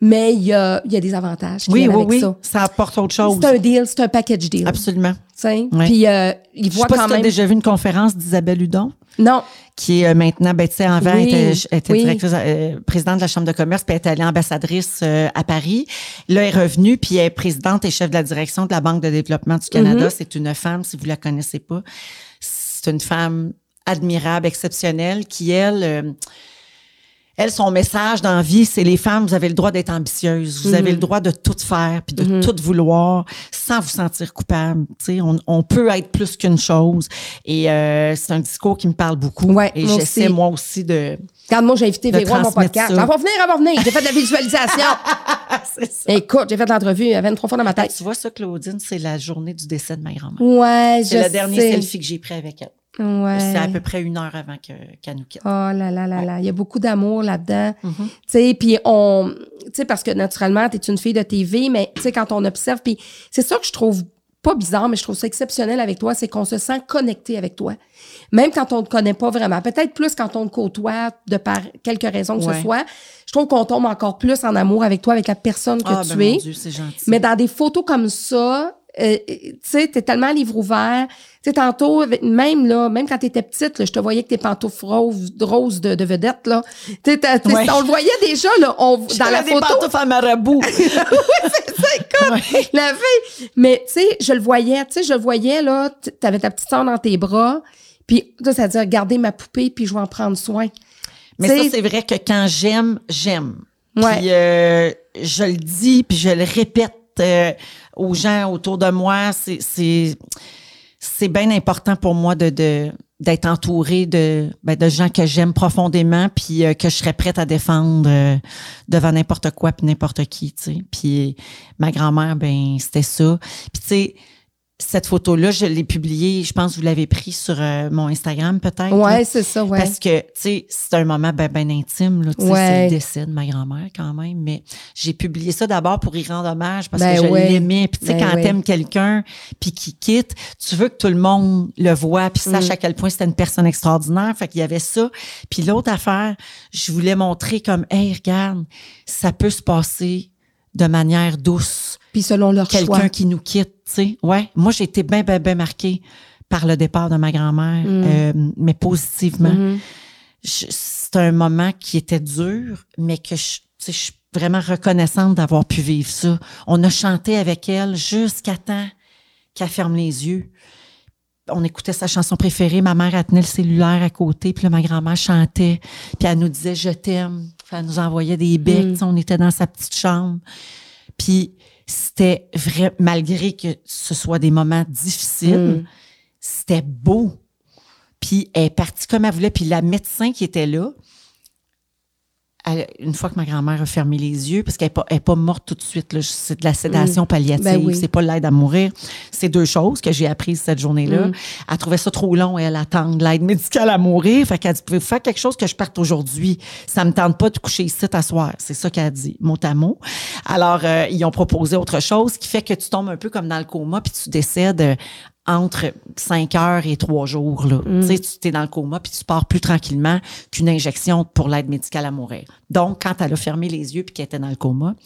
mais il y a il y a des avantages qui oui, oui, avec oui. ça Ça apporte autre chose. c'est un deal c'est un package deal Absolument. Oui. puis euh, ils Je sais pas quand si tu as même déjà vu une conférence d'Isabelle Hudon, non qui est euh, maintenant, ben, tu sais, avant, Oui, était, était oui. directrice, euh, présidente de la Chambre de commerce, puis elle est allée ambassadrice euh, à Paris. Là, elle est revenue, puis elle est présidente et chef de la direction de la Banque de développement du Canada. Mm-hmm. C'est une femme, si vous la connaissez pas. C'est une femme admirable, exceptionnelle, qui, elle... elle, son message dans la vie, c'est les femmes, vous avez le droit d'être ambitieuses. Vous avez le droit de tout faire puis de tout vouloir sans vous sentir coupable. Tu sais, on, on peut être plus qu'une chose. Et euh, c'est un discours qui me parle beaucoup. Ouais, et j'essaie, moi aussi, de... Regarde, moi, j'ai invité Véro à mon podcast. Elle va venir, elle va venir. J'ai fait de la visualisation. Ça. Écoute, j'ai fait l'entrevue, il y avait une trois fois dans ma tête. tu vois ça, Claudine, c'est la journée du décès de ma grand-mère. Ouais, je C'est le dernier selfie que j'ai pris avec elle. Ouais. C'est à peu près une heure avant que- qu'elle nous quitte. Oh là là là là, il y a beaucoup d'amour là-dedans. Mm-hmm. Tu sais, puis on, tu sais, parce que naturellement, tu es une fille de TV, mais tu sais, quand on observe, puis c'est ça que je trouve pas bizarre, mais je trouve ça exceptionnel avec toi, c'est qu'on se sent connecté avec toi. Même quand on ne te connaît pas vraiment. Peut-être plus quand on te côtoie, de par quelques raisons que Ouais. ce soit. Je trouve qu'on tombe encore plus en amour avec toi, avec la personne que Ah, tu ben, es. mon Dieu, gentil. Mais dans des photos comme ça, euh, tu sais, t'es tellement livre ouvert. Tu sais, tantôt, avec- même là, même quand t'étais petite, là, je te voyais que tes pantoufles roses, roses de, de vedette, là. Tu sais, t'as- t'as- Ouais. on le voyait déjà, là, on, dans la des photo. pantoufles à marabout. Ouais. La fille. Mais, tu sais, je le voyais, tu sais, je le voyais, là, t'avais ta petite soeur dans tes bras, puis, toi, ça veut dire, garder ma poupée, puis je vais en prendre soin. Mais ça, c'est vrai que quand j'aime, j'aime. Ouais. Puis euh, je le dis, puis je le répète euh, aux gens autour de moi. C'est bien important pour moi de de d'être entourée de ben, de gens que j'aime profondément puis euh, que je serais prête à défendre euh, devant n'importe quoi puis n'importe qui puis ma grand-mère ben c'était ça puis tu sais cette photo-là, je l'ai publiée, je pense que vous l'avez pris sur euh, mon Instagram peut-être. Ouais, là. c'est ça, ouais. Parce que, tu sais, c'est un moment ben, ben intime, là. Ouais. c'est le décès de ma grand-mère quand même. Mais j'ai publié ça d'abord pour y rendre hommage parce Ben que je ouais. l'aimais. Puis, tu sais, Ben quand ouais. t'aimes quelqu'un puis qu'il quitte, tu veux que tout le monde le voit puis sache Mm. à quel point c'était une personne extraordinaire. Fait qu'il y avait ça. Puis l'autre affaire, je voulais montrer comme, hey, regarde, ça peut se passer de manière douce Puis selon leur choix. quelqu'un qui nous quitte, tu sais. Ouais, moi j'ai été bien bien bien marquée par le départ de ma grand-mère, euh, mais positivement. Mhm. Je- C'est un moment qui était dur, mais que je, tu sais, je suis vraiment reconnaissante d'avoir pu vivre ça. On a chanté avec elle jusqu'à temps qu'elle ferme les yeux. On écoutait sa chanson préférée. Ma mère, elle tenait le cellulaire à côté, puis là, ma grand-mère chantait, puis elle nous disait « Je t'aime ». Elle nous envoyait des becs. Mm. On était dans sa petite chambre. Puis c'était vrai, malgré que ce soit des moments difficiles, Mm. c'était beau. Puis elle est partie comme elle voulait. Puis la médecin qui était là, elle- une fois que ma grand-mère a fermé les yeux, parce qu'elle n'est pas, elle est pas morte tout de suite, là, c'est de la sédation palliative, Ben oui. c'est pas l'aide à mourir. C'est deux choses que j'ai apprises cette journée-là. Mm. Elle trouvait ça trop long, elle, attendre l'aide médicale à mourir. Fait qu'elle dit, pouvez faire quelque chose que je parte aujourd'hui? Ça me tente pas de coucher ici à soir. C'est ça qu'elle a dit, mot à mot. Alors, euh, ils ont proposé autre chose, qui fait que tu tombes un peu comme dans le coma, puis tu décèdes euh, entre 5 heures et 3 jours. Là. Tu sais, tu es dans le coma, puis tu pars plus tranquillement qu'une injection pour l'aide médicale à mourir. Donc, quand elle a fermé les yeux puis qu'elle était dans le coma,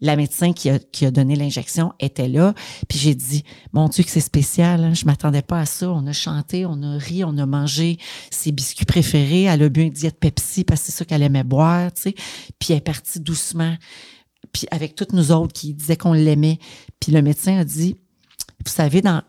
la médecin qui a, qui a donné l'injection était là. Puis j'ai dit, mon Dieu, que c'est spécial. Hein? Je m'attendais pas à ça. On a chanté, on a ri, on a mangé ses biscuits préférés. Elle a bu un diète Pepsi parce que c'est ça qu'elle aimait boire. Tu sais. Puis elle est partie doucement. Puis avec toutes nous autres qui disaient qu'on l'aimait. Puis le médecin a dit, vous savez, dans,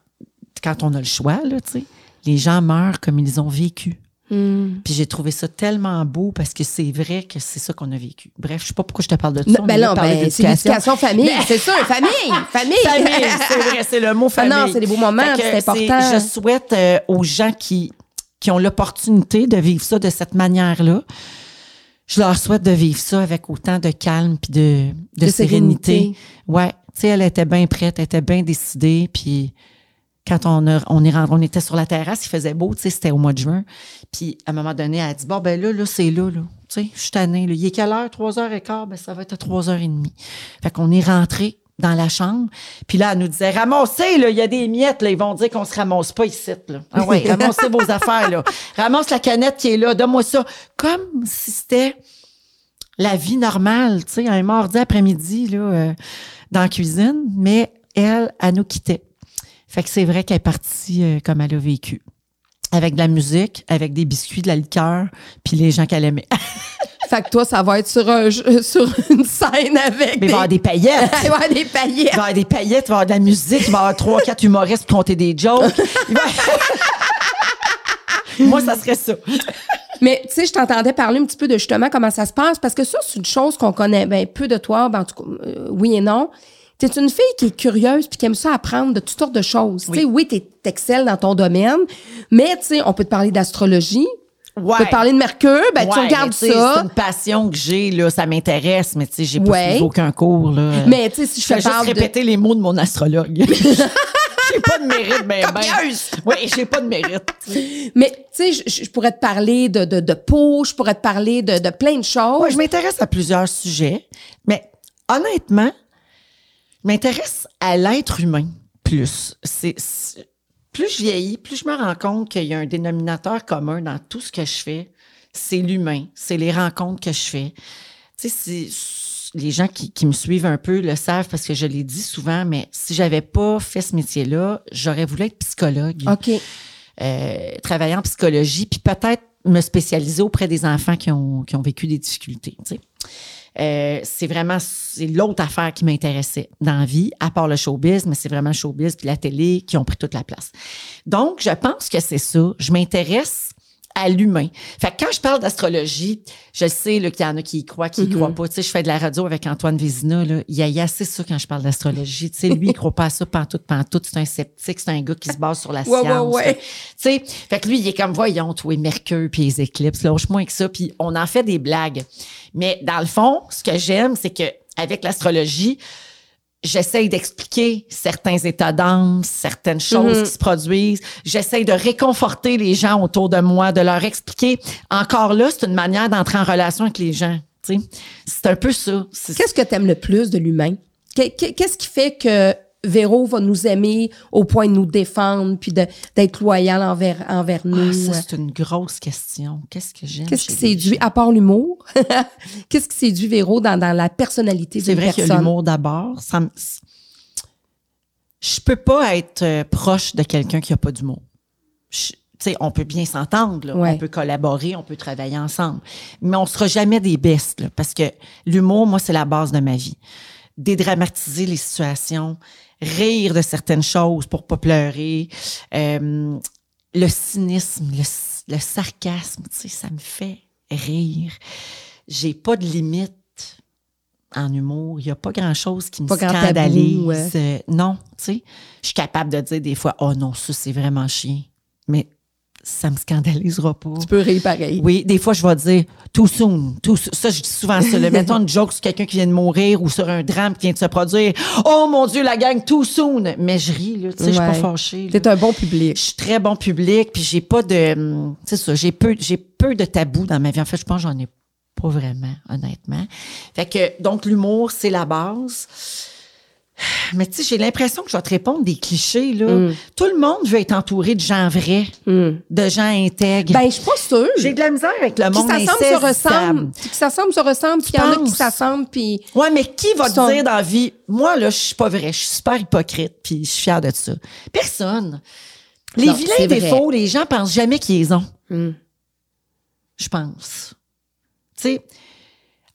quand on a le choix, là, tu sais, les gens meurent comme ils ont vécu. Mm. Puis j'ai trouvé ça tellement beau parce que c'est vrai que c'est ça qu'on a vécu. Bref, je sais pas pourquoi je te parle de ça. Non, on ben non, ben, c'est l'éducation famille. C'est sûr, famille. Famille. Famille, c'est vrai, c'est le mot Ah famille. non, c'est des beaux moments, c'est important. Je souhaite euh, aux gens qui, qui ont l'opportunité de vivre ça de cette manière-là, je leur souhaite de vivre ça avec autant de calme puis de, de, De sérénité. sérénité. Ouais, tu sais, elle était bien prête, elle était bien décidée, puis quand on, a, on, est rentré, on était sur la terrasse, il faisait beau, tu sais, c'était au mois de juin. Puis à un moment donné, elle a dit Bon, ben là, là, c'est là, là. Tu sais, je suis tannée. Là. Il est quelle heure? Trois heures et quart? Ben, ça va être à trois heures et demie. Fait qu'on est rentré dans la chambre. Puis là, elle nous disait Ramassez, là, il y a des miettes, là. Ils vont dire qu'on se ramasse pas ici, là. Ah ouais, ramassez vos affaires, là. Ramasse la canette qui est là, donne-moi ça. Comme si c'était la vie normale, tu sais, un mardi après-midi, là, euh, dans la cuisine. Mais elle, elle nous quittait. Fait que c'est vrai qu'elle est partie euh, comme elle a vécu. Avec de la musique, avec des biscuits, de la liqueur, puis les gens qu'elle aimait. Fait que toi, ça va être sur, un, jeu- sur une scène avec Mais il va y avoir des paillettes. Il va y avoir des Il paillettes. va y avoir des paillettes, il va y avoir de la musique, il va y avoir trois, quatre humoristes pour compter des jokes. Il va- Moi, ça serait ça. Mais tu sais, je t'entendais parler un petit peu de justement comment ça se passe parce que ça, c'est une chose qu'on connaît ben, peu de toi, ben, en tout cas, euh, oui et non. Tu es une fille qui est curieuse puis qui aime ça apprendre de toutes sortes de choses. Tu sais, oui, tu excelles dans ton domaine, mais tu sais, on peut te parler d'astrologie, on peut te parler de Mercure, ben tu Ouais, regardes mais tu sais, C'est ça. une passion que j'ai, là, ça m'intéresse, mais tu sais, j'ai pas Ouais. suivi aucun cours, là. Mais tu sais, si je fais juste de... répéter les mots de mon astrologue. j'ai pas de mérite, ben, ben. Copieuse! Oui, j'ai pas de mérite. Mais tu sais, je, je pourrais te parler de, de, de peau, je pourrais te parler de, de plein de choses. Ouais, je m'intéresse à plusieurs sujets, mais honnêtement, m'intéresse à l'être humain plus. C'est, plus je vieillis, plus je me rends compte qu'il y a un dénominateur commun dans tout ce que je fais. C'est l'humain, c'est les rencontres que je fais. Tu sais, c'est- les gens qui, qui me suivent un peu le savent parce que je l'ai dit souvent, mais si j'avais pas fait ce métier-là, j'aurais voulu être psychologue OK. euh, travailler en psychologie, puis peut-être me spécialiser auprès des enfants qui ont, qui ont vécu des difficultés. tu sais. Euh, c'est vraiment c'est l'autre affaire qui m'intéressait dans la vie, à part le showbiz, mais c'est vraiment le showbiz puis la télé qui ont pris toute la place. Donc, je pense que c'est ça. Je m'intéresse à l'humain. Fait que quand je parle d'astrologie, je sais qu'il y en a qui y croient, qui y croient pas. Tu sais, je fais de la radio avec Antoine Vézina. Là. Il y a, il y a assez ça quand je parle d'astrologie. Tu sais, lui, il croit pas à ça pantoute, pantoute. C'est un sceptique, c'est un gars qui se base sur la Ouais, ouais, science. ouais. Tu sais, fait que lui, il est comme, voyons, toi, Mercure puis les éclipses, lâche moins que ça. Puis on en fait des blagues. Mais dans le fond, ce que j'aime, c'est que avec l'astrologie, j'essaye d'expliquer certains états d'âme, certaines choses Mhm. qui se produisent. J'essaye de réconforter les gens autour de moi, de leur expliquer. Encore là, c'est une manière d'entrer en relation avec les gens. C'est un peu ça. Qu'est-ce que tu aimes le plus de l'humain? Qu'est- qu'est- Qu'est-ce qui fait que Véro va nous aimer au point de nous défendre puis d'être loyal envers, envers nous? Ah, ça, c'est une grosse question. Qu'est-ce que j'aime? Qu'est-ce qui séduit, à part l'humour? Qu'est-ce qui séduit Véro dans, dans la personnalité C'est d'une vrai qu'il y a personne? l'humour d'abord. Ça me- Je peux pas être euh, proche de quelqu'un qui a pas d'humour. Je- Tu sais, on peut bien s'entendre. Ouais. on peut collaborer, on peut travailler ensemble, mais on sera jamais des bestes, là, parce que l'humour, moi, c'est la base de ma vie. Dédramatiser les situations, rire de certaines choses pour pas pleurer, euh, le cynisme, le, le sarcasme, tu sais, ça me fait rire. J'ai pas de limite en humour. Il y a pas grand-chose qui me Pas grand tabou, scandalise. ouais. Euh, non, tu sais. Je suis capable de dire des fois, oh non, ça, c'est vraiment chien. Mais ça me scandalisera pas. Tu peux rire pareil. Oui, des fois, je vais dire too soon. Too soon. Ça, je dis souvent ça. là. Mettons une joke sur quelqu'un qui vient de mourir ou sur un drame qui vient de se produire. Oh mon Dieu, la gang, too soon. Mais je ris, là. Tu sais, je suis pas fâchée. T'es un bon public. Je suis très bon public, puis j'ai pas de. hum, C'est ça, j'ai peu, j'ai peu de tabous dans ma vie. En fait, je pense que j'en ai pas vraiment, honnêtement. Fait que, donc, l'humour, c'est la base. Mais tu sais, j'ai l'impression que je vais te répondre des clichés, là. Mm. Tout le monde veut être entouré de gens vrais, Hum. de gens intègres. Ben, je suis pas sûre. j'ai de la misère avec le Qui monde s'assemble se ressemble. Qui s'assemble se ressemble. Puis il y en a qui s'assemblent. Puis Ouais, mais qui va te Sont- dire dans la vie, moi, là, je suis pas vrai, je suis super hypocrite, puis je suis fière de ça. Personne. Les Non, vilains défauts, les gens pensent jamais qu'ils les ont. Hum. je pense. Tu sais,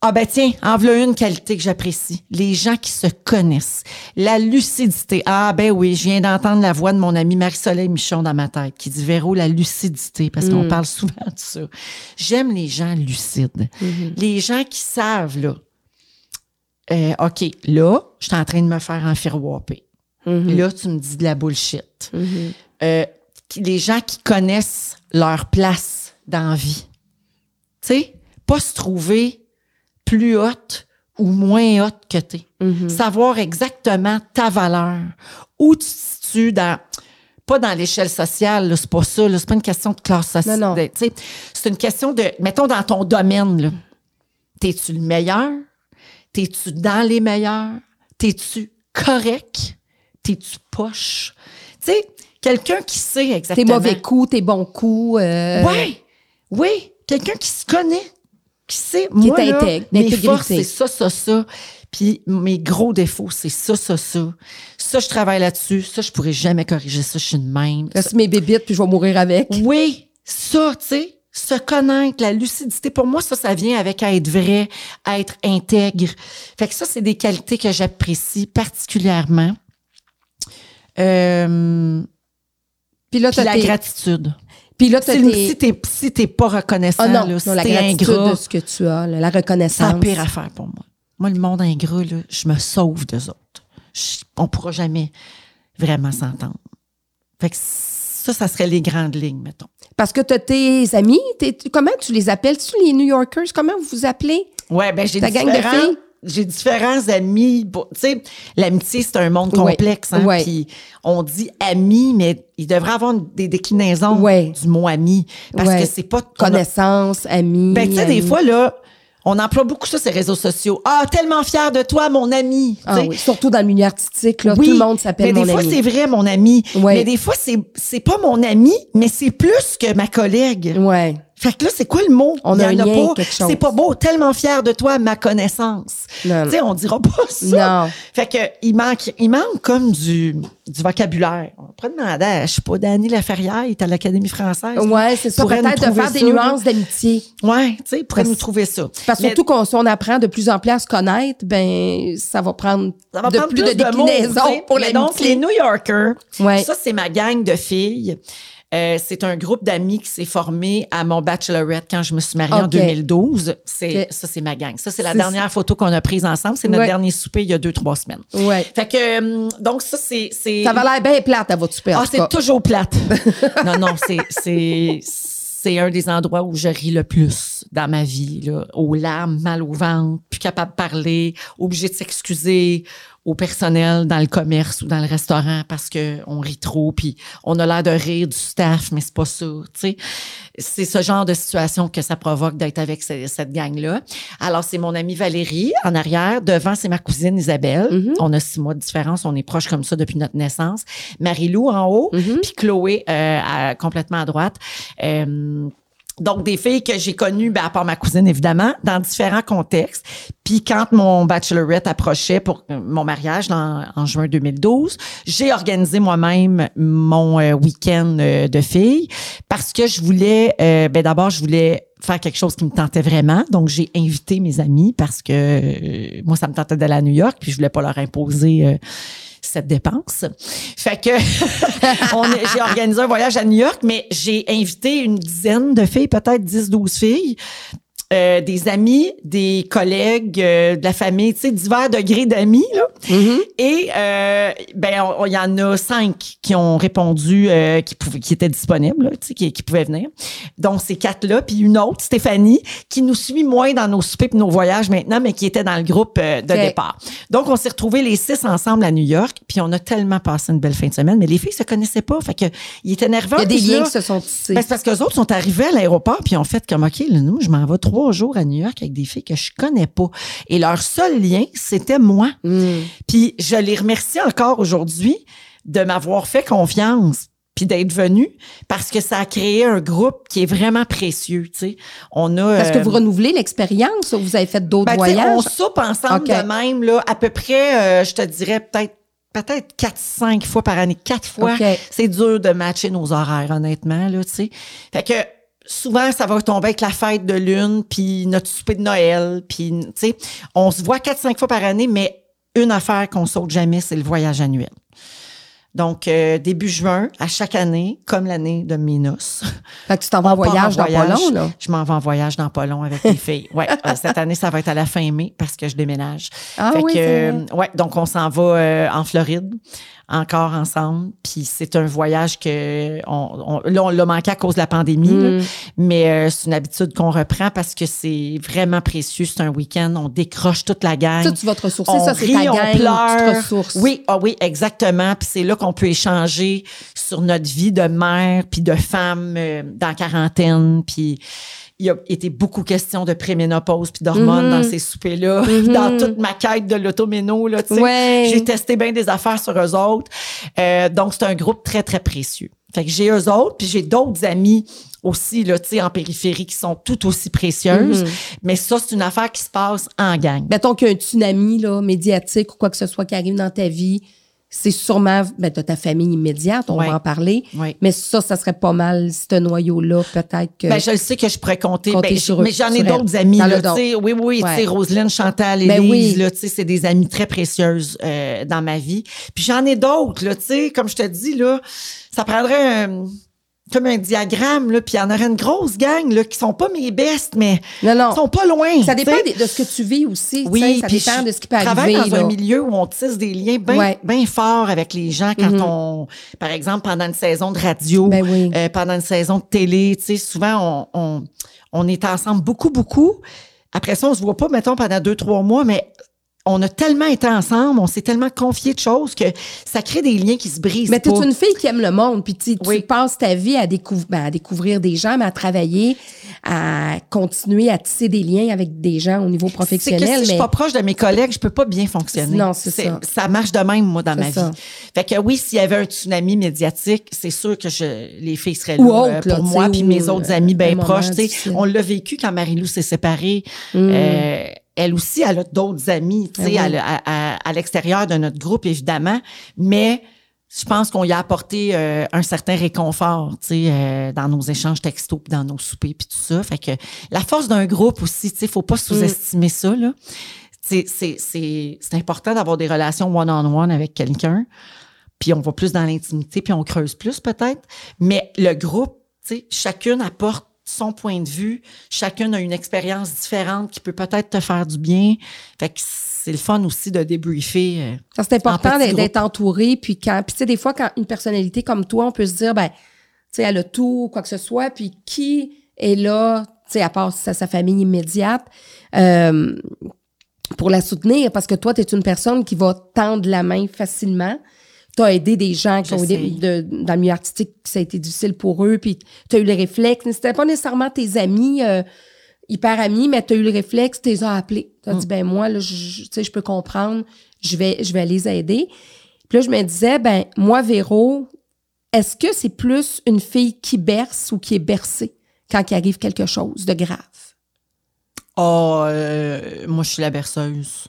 ah ben tiens, en voilà une qualité que j'apprécie. Les gens qui se connaissent. La lucidité. Ah ben oui, je viens d'entendre la voix de mon ami Marie-Soleil Michon dans ma tête qui dit Véro, la lucidité, parce qu'on parle souvent de ça. J'aime les gens lucides. Les gens qui savent, là, euh, OK, là, je suis en train de me faire enfiroiper. Là, tu me dis de la bullshit. Euh, qui- les gens qui connaissent leur place dans la vie. Tu sais, pas se trouver plus haute ou moins haute que t'es. Savoir exactement ta valeur. Où tu te situes dans... Pas dans l'échelle sociale, c'est pas ça. C'est pas une question de classe sociale. Tu C'est une question de... Mettons, dans ton domaine, là. T'es-tu le meilleur? T'es-tu dans les meilleurs? T'es-tu correct? T'es-tu poche? Tu sais, quelqu'un qui sait tes exactement. mauvais coups, tes bons coups. euh, Oui, oui. Quelqu'un qui se connaît, qui sait, Qui moi, est là, intègre, mes d'intégrité. forces, c'est ça, ça, ça. Puis mes gros défauts, c'est ça, ça, ça. Ça, je travaille là-dessus. Ça, je pourrais jamais corriger ça. Je suis de même. Reste mes bébites, puis je vais mourir avec. Oui, ça, tu sais, se connaître, la lucidité, pour moi, ça, ça vient avec être vrai, être intègre. Fait que ça, c'est des qualités que j'apprécie particulièrement. Euh, Puis là, puis la gratitude. Puis là, t'as Si, tes- si t'es si pas reconnaissant, Ah non, là, non, si la t'es gratitude ingrat, de ce que tu as, là, la c'est reconnaissance. la pire affaire pour moi. Moi, le monde ingrat, là, je me sauve d'eux autres. Je- on pourra jamais vraiment s'entendre. Fait que ça, ça serait les grandes lignes, mettons. Parce que t'as tes amis, tes- comment tu les appelles? Tu les New Yorkers? Comment vous vous appelez? Ouais, ben j'ai Ta gang de filles? J'ai différents amis. Tu sais, l'amitié, c'est un monde complexe. Hein. Puis on dit ami, mais il devrait avoir des déclinaisons Ouais. du mot ami. Parce que c'est pas... a- Connaissance, amis. Ben, tu sais, des fois, là, on emploie beaucoup ça, ces réseaux sociaux. Ah, tellement fier de toi, mon ami. Ah oui, surtout dans le milieu artistique, là, oui, tout le monde s'appelle mais mon des fois, ami. c'est vrai, mon ami. Ouais. Mais des fois, c'est, c'est pas mon ami, mais c'est plus que ma collègue. Ouais. Fait que là, c'est quoi le mot? On Il y a un en lien, pas. C'est pas beau, tellement fier de toi, ma connaissance. Tu sais, on dira pas ça. Non. Fait que, il manque, il manque comme du, du vocabulaire. On pourrait demander à, je sais pas, Dany Laferrière, il est à l'Académie française. Ouais, c'est ça. Peut-être de faire des ça, nuances d'amitié. Ouais, tu sais, pourrait nous trouver ça. Parce que surtout qu'on, si on apprend de plus en plus à se connaître, ben, ça va prendre Ça va de prendre plus, de déclinaisons pour Mais donc, les l'amitié. New Yorkers, Ouais. ça, c'est ma gang de filles. Euh, c'est un groupe d'amis qui s'est formé à mon bachelorette quand je me suis mariée en Ok. 2012. C'est. Ça, c'est ma gang. Ça, c'est la dernière photo qu'on a prise ensemble. C'est notre Ouais. dernier souper il y a deux, trois semaines. Ouais. Fait que, hum, donc, ça, c'est. c'est Ça avait l'air bien plate à votre super. ah, c'est toujours plate. non, non, c'est, c'est, c'est un des endroits où je ris le plus dans ma vie, là. Aux larmes, mal au ventre, plus capable de parler, obligé de s'excuser, au personnel dans le commerce ou dans le restaurant parce que on rit trop puis on a l'air de rire du staff mais c'est pas ça tu sais. C'est ce genre de situation que ça provoque d'être avec ce- cette gang là alors c'est mon amie Valérie en arrière. Devant c'est ma cousine Isabelle. Mhm. on a six mois de différence. On est proches comme ça depuis notre naissance. Marie-Lou en haut Mhm. puis Chloé euh, à- complètement à droite. Euh, donc, des filles que j'ai connues, ben, à part ma cousine, évidemment, dans différents contextes. Puis quand mon bachelorette approchait pour euh, mon mariage en juin 2012, j'ai organisé moi-même mon euh, week-end euh, de filles parce que je voulais, ben d'abord, je voulais faire quelque chose qui me tentait vraiment. Donc, j'ai invité mes amis parce que moi, ça me tentait d'aller à New York, puis je voulais pas leur imposer cette dépense. Fait que j'ai organisé un voyage à New York, mais j'ai invité une dizaine de filles, peut-être 10, 12 filles. Euh, des amis, des collègues, euh, de la famille, tu sais, divers degrés d'amis, là. Mhm. Et euh, ben, il y en a cinq qui ont répondu, euh, qui, pouvaient, qui étaient disponibles, là, tu sais, qui, qui pouvaient venir. Donc, ces quatre-là, puis une autre, Stéphanie, qui nous suit moins dans nos soupers et nos voyages maintenant, mais qui était dans le groupe de départ. Donc, on s'est retrouvés les six ensemble à New York, puis on a tellement passé une belle fin de semaine, mais les filles se connaissaient pas, fait que ils étaient nerveux. Il y a des liens qui se sont tissés. ben, c'est parce qu'eux autres sont arrivés à l'aéroport puis ont fait comme, OK, là, nous, je m'en vais trois jours à New York avec des filles que je connais pas. Et leur seul lien, c'était moi. Mm. Puis je les remercie encore aujourd'hui de m'avoir fait confiance puis d'être venu parce que ça a créé un groupe qui est vraiment précieux, tu sais. On a... Est-ce que euh, vous renouvelez l'expérience ou vous avez fait d'autres ben, voyages? On soupe ensemble OK. de même, là, à peu près, euh, je te dirais peut-être peut-être 4-5 fois par année. Quatre fois. C'est dur de matcher nos horaires, honnêtement, là, tu sais. Fait que souvent, ça va tomber avec la fête de lune, puis notre souper de Noël, puis, tu sais, on se voit 4-5 fois par année, mais une affaire qu'on saute jamais, c'est le voyage annuel. Donc, euh, début juin, à chaque année, comme l'année de mes noces, Fait que tu t'en vas en voyage dans pas long, là. je m'en vais en voyage dans pas long avec les filles. Ouais, euh, cette année, ça va être à la fin mai parce que je déménage. Ah Fait oui, que, euh, ouais, donc on s'en va en Floride encore ensemble. Puis c'est un voyage que on, on- là on l'a manqué à cause de la pandémie, là. Mm. mais euh, c'est une habitude qu'on reprend parce que c'est vraiment précieux. C'est un week-end, on décroche toute la gang. Ça, tu vas te ressourcer. On ça, c'est ta on. Tu te. Oui, ah oui, exactement. Puis c'est là qu'on peut échanger sur notre vie de mère puis de femme euh, dans la quarantaine. Puis il y a été beaucoup question de préménopause puis d'hormones Mhm. dans ces soupers-là, dans toute ma quête de l'automéno Ouais. j'ai testé bien des affaires sur eux autres. Euh, donc c'est un groupe très très précieux. Fait que j'ai eux autres puis j'ai d'autres amis aussi là, en périphérie qui sont tout aussi précieuses. Mhm. Mais ça c'est une affaire qui se passe en gang. Mettons qu'il y a un tsunami là, médiatique ou quoi que ce soit qui arrive dans ta vie, c'est sûrement ben, ta famille immédiate, on Ouais. va en parler. Oui. Mais ça, ça serait pas mal, ce noyau-là, peut-être que. Ben, je le sais que je pourrais compter. Compter Ben, sur mais j'en ai d'autres amis. Là, oui, oui, tu sais, Ouais. Roselyne, Chantal, Ben Élise, oui. là, tu sais, c'est des amies très précieuses euh, dans ma vie. Puis j'en ai d'autres, là, tu sais, comme je te dis, là, ça prendrait un- comme un diagramme, là, puis il y en aurait une grosse gang, là, qui sont pas mes bestes, mais non, non. sont pas loin. Ça dépend de, de ce que tu vis aussi. Oui, ça dépend je de ce qui peut travaille arriver. dans là. un milieu où on tisse des liens bien Ouais. forts avec les gens quand Mhm. on, par exemple, pendant une saison de radio, Ben oui. euh, pendant une saison de télé, tu sais, souvent on, on, on est ensemble beaucoup, beaucoup. Après ça, on se voit pas, mettons, pendant deux, trois mois, mais on a tellement été ensemble, on s'est tellement confié de choses que ça crée des liens qui se brisent Mais t'es une fille qui aime le monde, puis tu, tu Oui. passes ta vie à, découvrir ben, à découvrir des gens, mais à travailler, à continuer à tisser des liens avec des gens au niveau C'est que professionnel. si je suis pas proche de mes collègues, je peux pas bien fonctionner. Non, c'est ça. Ça marche de même, moi, dans ma ça. vie. Fait que oui, s'il y avait un tsunami médiatique, c'est sûr que je, les filles seraient là euh, autre, là, pour tu moi, puis mes autres euh, amis bien proches. tu. On l'a vécu quand Marie-Lou s'est séparée. Mm. Euh, elle aussi, elle a d'autres amis, tu Ah sais, oui. à, le- à- à- à l'extérieur de notre groupe, évidemment. Mais je pense qu'on y a apporté euh, un certain réconfort, tu sais, euh, dans nos échanges textos, puis dans nos soupers, puis tout ça. Fait que la force d'un groupe aussi, tu sais, faut pas sous-estimer ça, là. C'est, c'est, c'est, c'est important d'avoir des relations one-on-one avec quelqu'un. Puis on va plus dans l'intimité, puis on creuse plus peut-être. Mais le groupe, tu sais, chacune apporte son point de vue. Chacune a une expérience différente qui peut peut-être te faire du bien. Fait que c'est le fun aussi de débriefer. euh, c'est important d'être, d'être entouré. Puis, quand, puis tu sais, des fois, quand une personnalité comme toi, on peut se dire, ben, tu sais, elle a tout, quoi que ce soit. Puis, qui est là, tu sais, à part sa, sa famille immédiate, euh, pour la soutenir parce que toi, tu es une personne qui va tendre la main facilement. Tu as aidé des gens qui ont aidé de- dans le milieu artistique, ça a été difficile pour eux, puis tu as eu le réflexe. C'était pas nécessairement tes amis, euh, hyper amis, mais tu as eu le réflexe, tu les as appelés. Tu as dit, ben moi, là, je, je- tu sais, je peux comprendre, je vais, je vais les aider. Puis là, je me disais, ben moi, Véro, est-ce que c'est plus une fille qui berce ou qui est bercée quand il arrive quelque chose de grave? Oh, euh, moi, je suis la berceuse.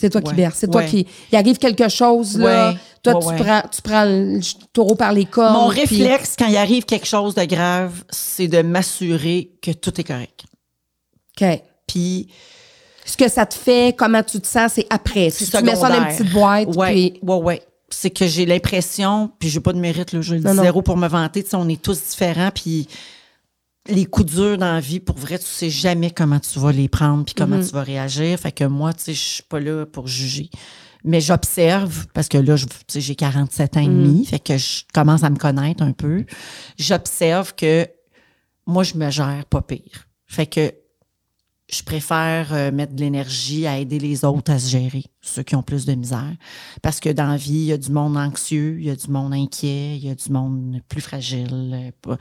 C'est toi qui berce. C'est toi Ouais. qui. Il arrive quelque chose, là. Ouais. Toi, tu. Prends, tu prends le taureau par les cornes. Mon puis- réflexe, quand il arrive quelque chose de grave, c'est de m'assurer que tout est correct. OK. Puis, Ce que ça te fait, comment tu te sens, c'est après. Si tu mets ça dans une petite boîte, Ouais, puis. ouais, ouais. C'est que j'ai l'impression, puis j'ai pas de mérite, là, je le dis zéro pour me vanter, tu sais, on est tous différents, puis les coups durs dans la vie, pour vrai, tu sais jamais comment tu vas les prendre, puis Mm-hmm. comment tu vas réagir. Fait que moi, tu sais, je suis pas là pour juger. Mais j'observe, parce que là, je- tu sais, j'ai 47 ans et Mm. demi, fait que je commence à me connaître un peu. J'observe que moi, je me gère pas pire. Fait que je préfère euh, mettre de l'énergie à aider les autres à se gérer, ceux qui ont plus de misère. Parce que dans la vie, il y a du monde anxieux, il y a du monde inquiet, il y a du monde plus fragile. euh, pas-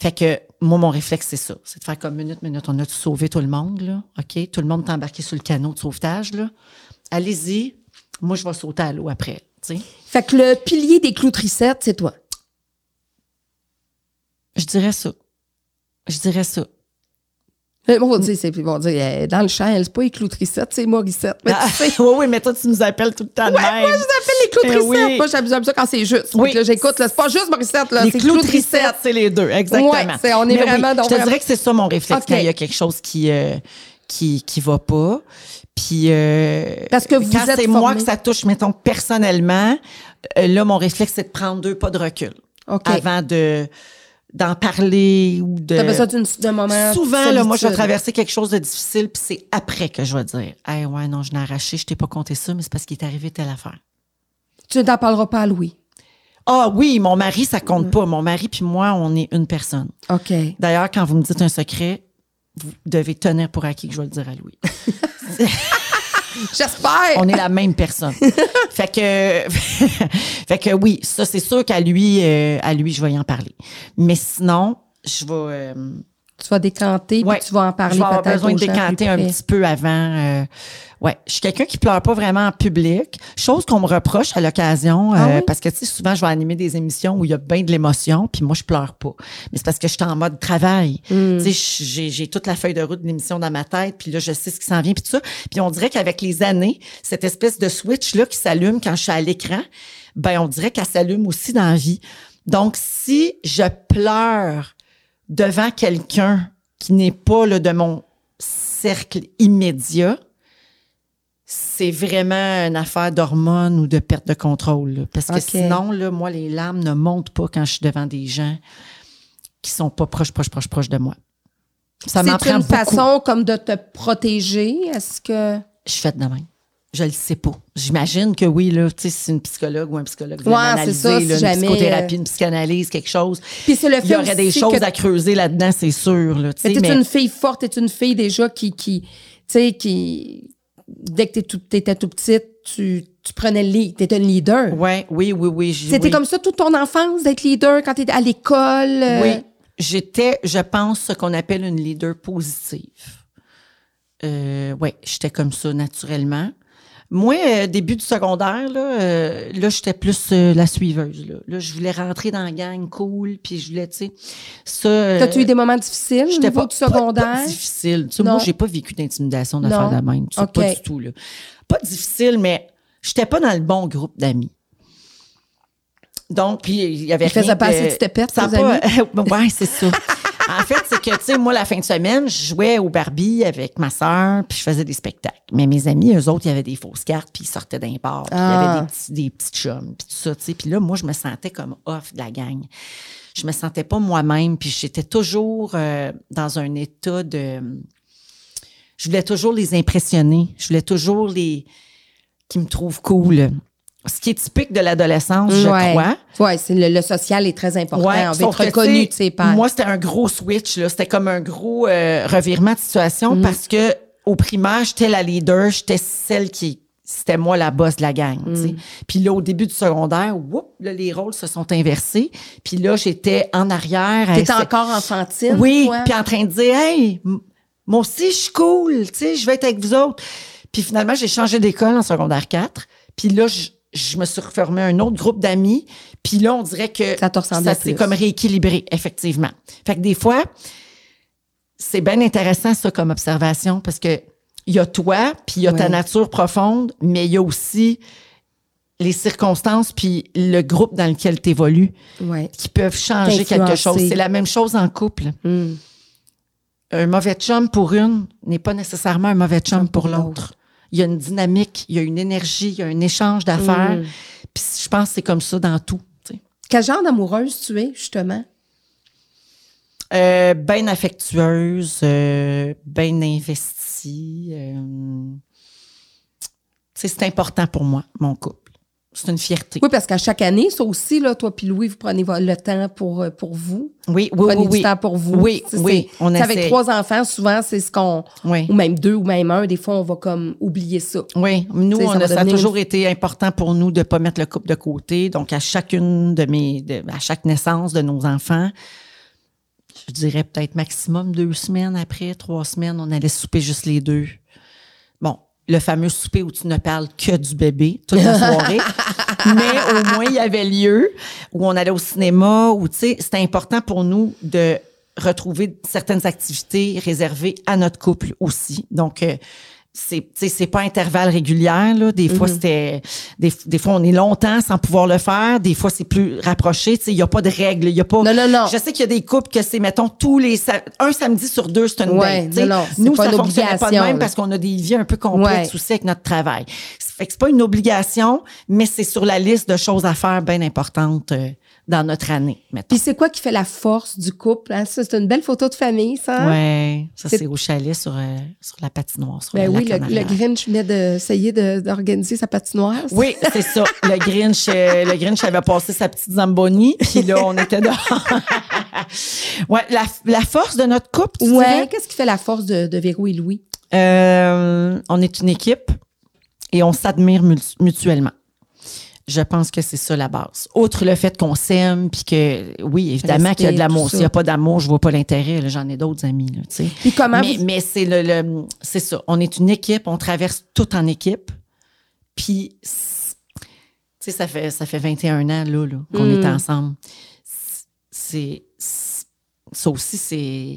Fait que moi, mon réflexe, c'est ça. C'est de faire comme minute, minute. On a sauvé tout le monde, là. OK? Tout le monde est embarqué sur le canot de sauvetage, là. Allez-y. Moi, je vais sauter à l'eau après. tu sais. Fait que le pilier des clous tricettes, c'est toi. Je dirais ça. Je dirais ça. Euh, On va dire, c'est, ils vont dire, euh, dans le champ, elle, c'est pas les clous c'est Morissette. Mais Ah, tu sais, oui, oui, mais toi, tu nous appelles tout le temps de Ouais, même. moi, je vous appelle les clous Eh tricettes. oui. Moi, j'aime ça quand c'est juste. Oui. Que là, j'écoute, là, c'est pas juste Morissette, là, Les c'est clous tricettes. c'est les deux, exactement. Ouais, on est Mais vraiment oui, dans- Je te vraiment- dirais que c'est ça mon réflexe Ok. quand il y a quelque chose qui euh, qui qui va pas. Puis euh, Parce que vous quand c'est moi que ça touche, mettons personnellement, euh, là mon réflexe c'est de prendre deux pas de recul OK. avant de d'en parler ou de. T'as besoin d'un moment. Souvent, là, moi, je vais traverser quelque chose de difficile, puis c'est après que je vais dire, hey, ouais, non, je l'ai arraché, je t'ai pas compté ça, mais c'est parce qu'il est arrivé telle affaire. Tu n'en parleras pas à Louis. Ah oui, mon mari, ça compte pas. Mon mari puis moi, on est une personne. OK. D'ailleurs, quand vous me dites un secret, vous devez tenir pour acquis que je vais le dire à Louis. J'espère. On est la même personne. fait que, fait que oui, ça c'est sûr qu'à lui, euh, à lui, je vais y en parler. Mais sinon, je vais, euh, Tu vas décanter, ouais, puis tu vas en parler je vais avoir besoin de décanter un petit peu avant. euh, ouais, je suis quelqu'un qui pleure pas vraiment en public, chose qu'on me reproche à l'occasion Ah euh, oui? parce que tu sais souvent je vais animer des émissions où il y a bien de l'émotion, puis moi je pleure pas. Mais c'est parce que je suis en mode travail. Hmm. Tu sais, j'ai j'ai toute la feuille de route de l'émission dans ma tête, puis là je sais ce qui s'en vient puis tout ça. Puis on dirait qu'avec les années, cette espèce de switch là qui s'allume quand je suis à l'écran, ben on dirait qu'elle s'allume aussi dans la vie. Donc si je pleure devant quelqu'un qui n'est pas là, de mon cercle immédiat, c'est vraiment une affaire d'hormones ou de perte de contrôle. là. Parce que sinon, là, moi, les larmes ne montent pas quand je suis devant des gens qui sont pas proches, proches, proches, proches de moi. Ça m'en C'est une beaucoup. façon comme de te protéger? Est-ce que. Je suis faite de même. Je le sais pas. J'imagine que oui, là, tu sais, si c'est une psychologue ou un psychologue veut Ouais, m'analyser, c'est ça, si là, une jamais, psychothérapie, euh, une psychanalyse, quelque chose. Puis c'est le Il y aurait des choses que- à creuser là-dedans, c'est sûr. Là, tu sais, Mais t'es mais- une fille forte, t'es une fille déjà qui, qui tu sais, qui, dès que t'es tout- t'étais tout petite, tu, tu prenais le lead, t'étais une leader. Ouais, oui, oui, oui. C'était oui. comme ça toute ton enfance, d'être leader quand t'étais à l'école. euh, Oui. J'étais, je pense, ce qu'on appelle une leader positive. Euh, oui, j'étais comme ça naturellement. Moi, euh, début du secondaire, là, euh, là j'étais plus euh, la suiveuse. Là. là, je voulais rentrer dans la gang cool, puis je voulais, tu sais, ça... T'as-tu eu des moments difficiles J'étais pas, du secondaire? Pas, pas difficile. Tu sais, moi, j'ai pas vécu d'intimidation d'affaires de même. Tu sais. Pas du tout. Là. Pas difficile, mais j'étais pas dans le bon groupe d'amis. Donc, puis il y avait Ils faisaient rien pas de- assez de Ça a tes pas- ouais, c'est ça. en fait, que, tu sais, moi, la fin de semaine, je jouais au Barbie avec ma sœur, puis je faisais des spectacles. Mais mes amis, eux autres, il y avait des fausses cartes, puis ils sortaient d'un bar, puis il y Ah. avait des petits, des petits chums, puis tout ça, tu sais. Puis là, moi, je me sentais comme off de la gang. Je me sentais pas moi-même, puis j'étais toujours euh, dans un état de... Je voulais toujours les impressionner. Je voulais toujours les... qui me trouvent cool. Ce qui est typique de l'adolescence, je ouais. crois. Ouais, c'est le, le social est très important. on veut être reconnu tu de sais, ses. Moi, c'était un gros switch. là. C'était comme un gros euh, revirement de situation Mm. parce que au primaire, j'étais la leader, j'étais celle qui c'était moi la boss de la gang. sais. Puis là, au début du secondaire, whoop, là, les rôles se sont inversés. Puis là, j'étais en arrière. T'étais encore enfantine. oui, puis en train de dire, hey, moi aussi, je suis cool, tu sais, je vais être avec vous autres. Puis finalement, j'ai changé d'école en secondaire 4. Puis là, je, je me suis reformé un autre groupe d'amis. Puis là, on dirait que Ça s'est comme rééquilibré, effectivement. Fait que des fois, c'est bien intéressant, ça, comme observation, parce que il y a toi, puis il y a ta nature profonde, mais il y a aussi les circonstances, puis le groupe dans lequel tu évolues Ouais. qui peuvent changer quelque chose. C'est la même chose en couple. Mm. Un mauvais chum pour une n'est pas nécessairement un mauvais chum Chum pour pour l'autre. Il y a une dynamique, il y a une énergie, il y a un échange d'affaires. Mm. Puis je pense que c'est comme ça dans tout. Quel genre d'amoureuse tu es, justement? Euh, bien affectueuse, euh, bien investie. euh, c'est important pour moi, mon couple. C'est une fierté. Oui, parce qu'à chaque année, ça aussi, là, toi puis Louis, vous prenez le temps pour, euh, pour vous. Oui, Vous oui, prenez oui. du oui. temps pour vous. Oui, oui, on Avec trois enfants, souvent, c'est ce qu'on... Oui. Ou même deux, ou même un. Des fois, on va comme oublier ça. Oui, nous, on ça a, ça toujours été important pour nous de pas mettre le couple de côté. Donc, à chacune de mes, de- à chaque naissance de nos enfants, je dirais peut-être maximum deux semaines après, trois semaines, on allait souper juste les deux. Le fameux souper où tu ne parles que du bébé toute la soirée. Mais au moins, il y avait lieu où on allait au cinéma, où, tu sais, c'était important pour nous de retrouver certaines activités réservées à notre couple aussi. Donc, euh, c'est, c'est pas intervalle régulière, là. Des fois, c'était, des, des fois, on est longtemps sans pouvoir le faire. Des fois, c'est plus rapproché. Tu sais, il y a pas de règles. Il y a pas. Non, non, non. Je sais qu'il y a des couples que c'est, mettons, tous les, un samedi sur deux, c'est une Ouais, date. tu sais. non, Nous, pas ça une fonctionnait pas de obligation, même là. parce qu'on a des vies un peu complexes Ouais. aussi avec notre travail. Fait que c'est pas une obligation, mais c'est sur la liste de choses à faire bien importantes euh, dans notre année, mettons. Puis c'est quoi qui fait la force du couple? hein? Ça, c'est une belle photo de famille, ça. Ouais, ça C'est- au chalet sur, euh, sur la patinoire. Sur Ben le oui, lac le, le. Grinch venait d'essayer de- d'organiser sa patinoire. Oui, c'est ça. Le Grinch, euh, le Grinch avait passé sa petite Zamboni, puis là, on était dehors. ouais, la, la force de notre couple, tu Ouais. Qu'est-ce qui fait la force de, de Véro et Louis? Euh, on est une équipe et on s'admire mutuellement. Je pense que c'est ça la base. Outre le fait qu'on s'aime, puis que, oui, évidemment qu'il y a de l'amour. S'il n'y a pas d'amour, je vois pas l'intérêt. J'en ai d'autres amis, là. Puis comment Mais, vous- mais c'est le, le- c'est ça. On est une équipe, on traverse tout en équipe. Puis, c'est- tu sais, ça fait, ça fait 21 ans, là, là qu'on est ensemble. C'est, c'est- ça aussi,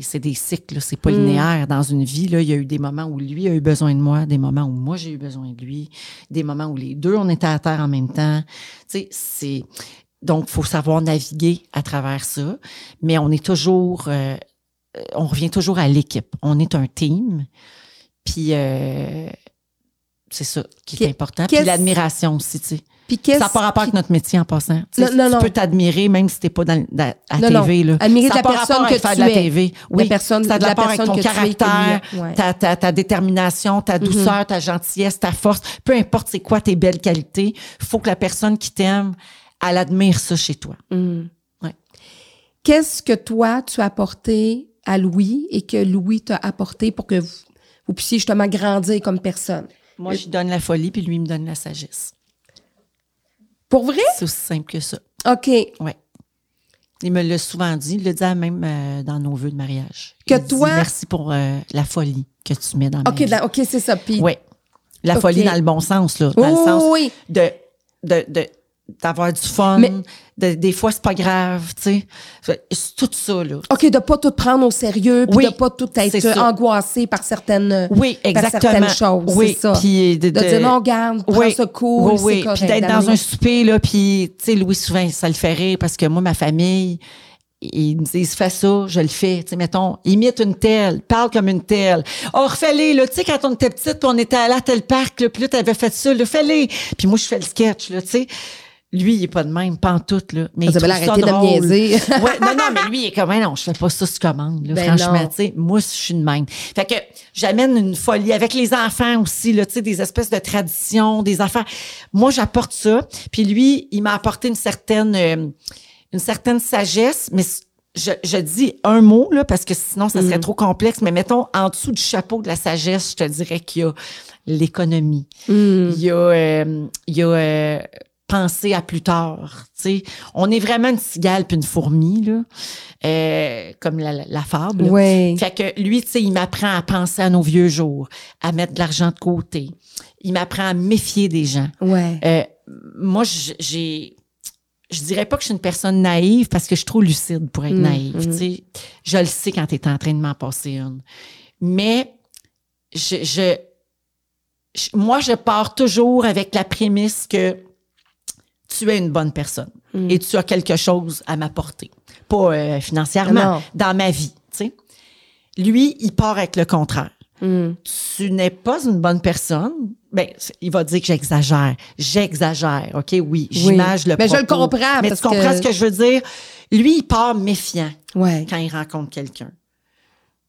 c'est, des cycles, c'est pas linéaire. Dans une vie, là, il y a eu des moments où lui a eu besoin de moi, des moments où moi j'ai eu besoin de lui, des moments où les deux, on était à terre en même temps. Tu sais, c'est, donc, il faut savoir naviguer à travers ça. Mais on est toujours, euh, on revient toujours à l'équipe. On est un team. Puis, euh, c'est ça qui est Qu'est- important. Puis l'admiration aussi, tu sais. Ça n'a pas rapport avec notre métier en passant. Tu, Non, non, tu non. peux t'admirer même si t'es pas dans, dans- à non. TV. Là. Admirer ça la pas personne que avec faire tu de la. TV. Oui, personne- ça a de la avec personne ton tu caractère. Ouais. ta, ta, ta détermination, ta douceur, ta gentillesse, ta force. Peu importe c'est quoi tes belles qualités, faut que la personne qui t'aime, elle admire ça chez toi. Mm. Ouais. Qu'est-ce que toi, tu as apporté à Louis et que Louis t'a apporté pour que vous, vous puissiez justement grandir comme personne? Moi, je donne la folie, puis lui il me donne la sagesse. Pour vrai? C'est aussi simple que ça. OK. Ouais. Il me l'a souvent dit, il le dit même euh, dans nos vœux de mariage. Que Il dit, toi- merci pour euh, la folie que tu mets dans OK, la- OK, c'est ça. Puis, Oui. La folie dans le bon sens, là. Dans Oui, le sens oui, de, de, de- d'avoir du fun. Mais- de- des fois, c'est pas grave, tu sais. C'est tout ça, là. OK, de pas tout prendre au sérieux, puis Oui, de pas tout être angoissé par certaines, Oui, par exactement. certaines choses. Oui, c'est ça. puis de, de, dire non, garde, prends oui, ça cool, oui, oui. correct. Puis d'être dans un souper, là, puis, tu sais, Louis, souvent, ça le fait rire parce que moi, ma famille, ils me disent, fais ça, je le fais. Tu sais, mettons, imite une telle, parle comme une telle. Oh, refais-les, là. Tu sais, quand on était petite, on était allé à tel parc, là, puis là, t'avais fait ça, là, fais-les. Puis moi, je fais le sketch, là, tu sais. Lui, il est pas de même, pas en tout, là. Mais il Vous avez trouve ça arrêté de me drôle. niaiser. ouais, non, non, mais lui, il est comme, Ah non, je fais pas ça sur commande, là, Ben franchement, tu sais. Moi, je suis de même. Fait que j'amène une folie avec les enfants aussi, là, tu sais, des espèces de traditions, des affaires. Moi, j'apporte ça. Puis lui, il m'a apporté une certaine, euh, une certaine sagesse, mais je, je dis un mot, là, parce que sinon, ça serait Mm. trop complexe, mais mettons, en dessous du chapeau de la sagesse, je te dirais qu'il y a l'économie. Mm. Il y a, euh, il y a euh, penser à plus tard. tu sais. On est vraiment une cigale puis une fourmi, là, euh, comme la, la- fable. Ouais. Fait que lui, tu sais, il m'apprend à penser à nos vieux jours, à mettre de l'argent de côté. Il m'apprend à méfier des gens. Ouais. Euh, moi, j'ai. Je dirais pas que je suis une personne naïve parce que je suis trop lucide pour être Mm, naïve. mm. tu sais. Je le sais quand tu es en train de m'en passer une. Mais je, je, je- moi, je pars toujours avec la prémisse que tu es une bonne personne Mm. et tu as quelque chose à m'apporter. Pas euh, financièrement, Non. dans ma vie. tu sais. Lui, il part avec le contraire Mm. tu n'es pas une bonne personne, ben, il va dire que j'exagère. J'exagère, OK? Oui, j'image le Mais je le comprends, Mais parce tu comprends que- ce que je veux dire? Lui, il part méfiant Ouais. quand il rencontre quelqu'un.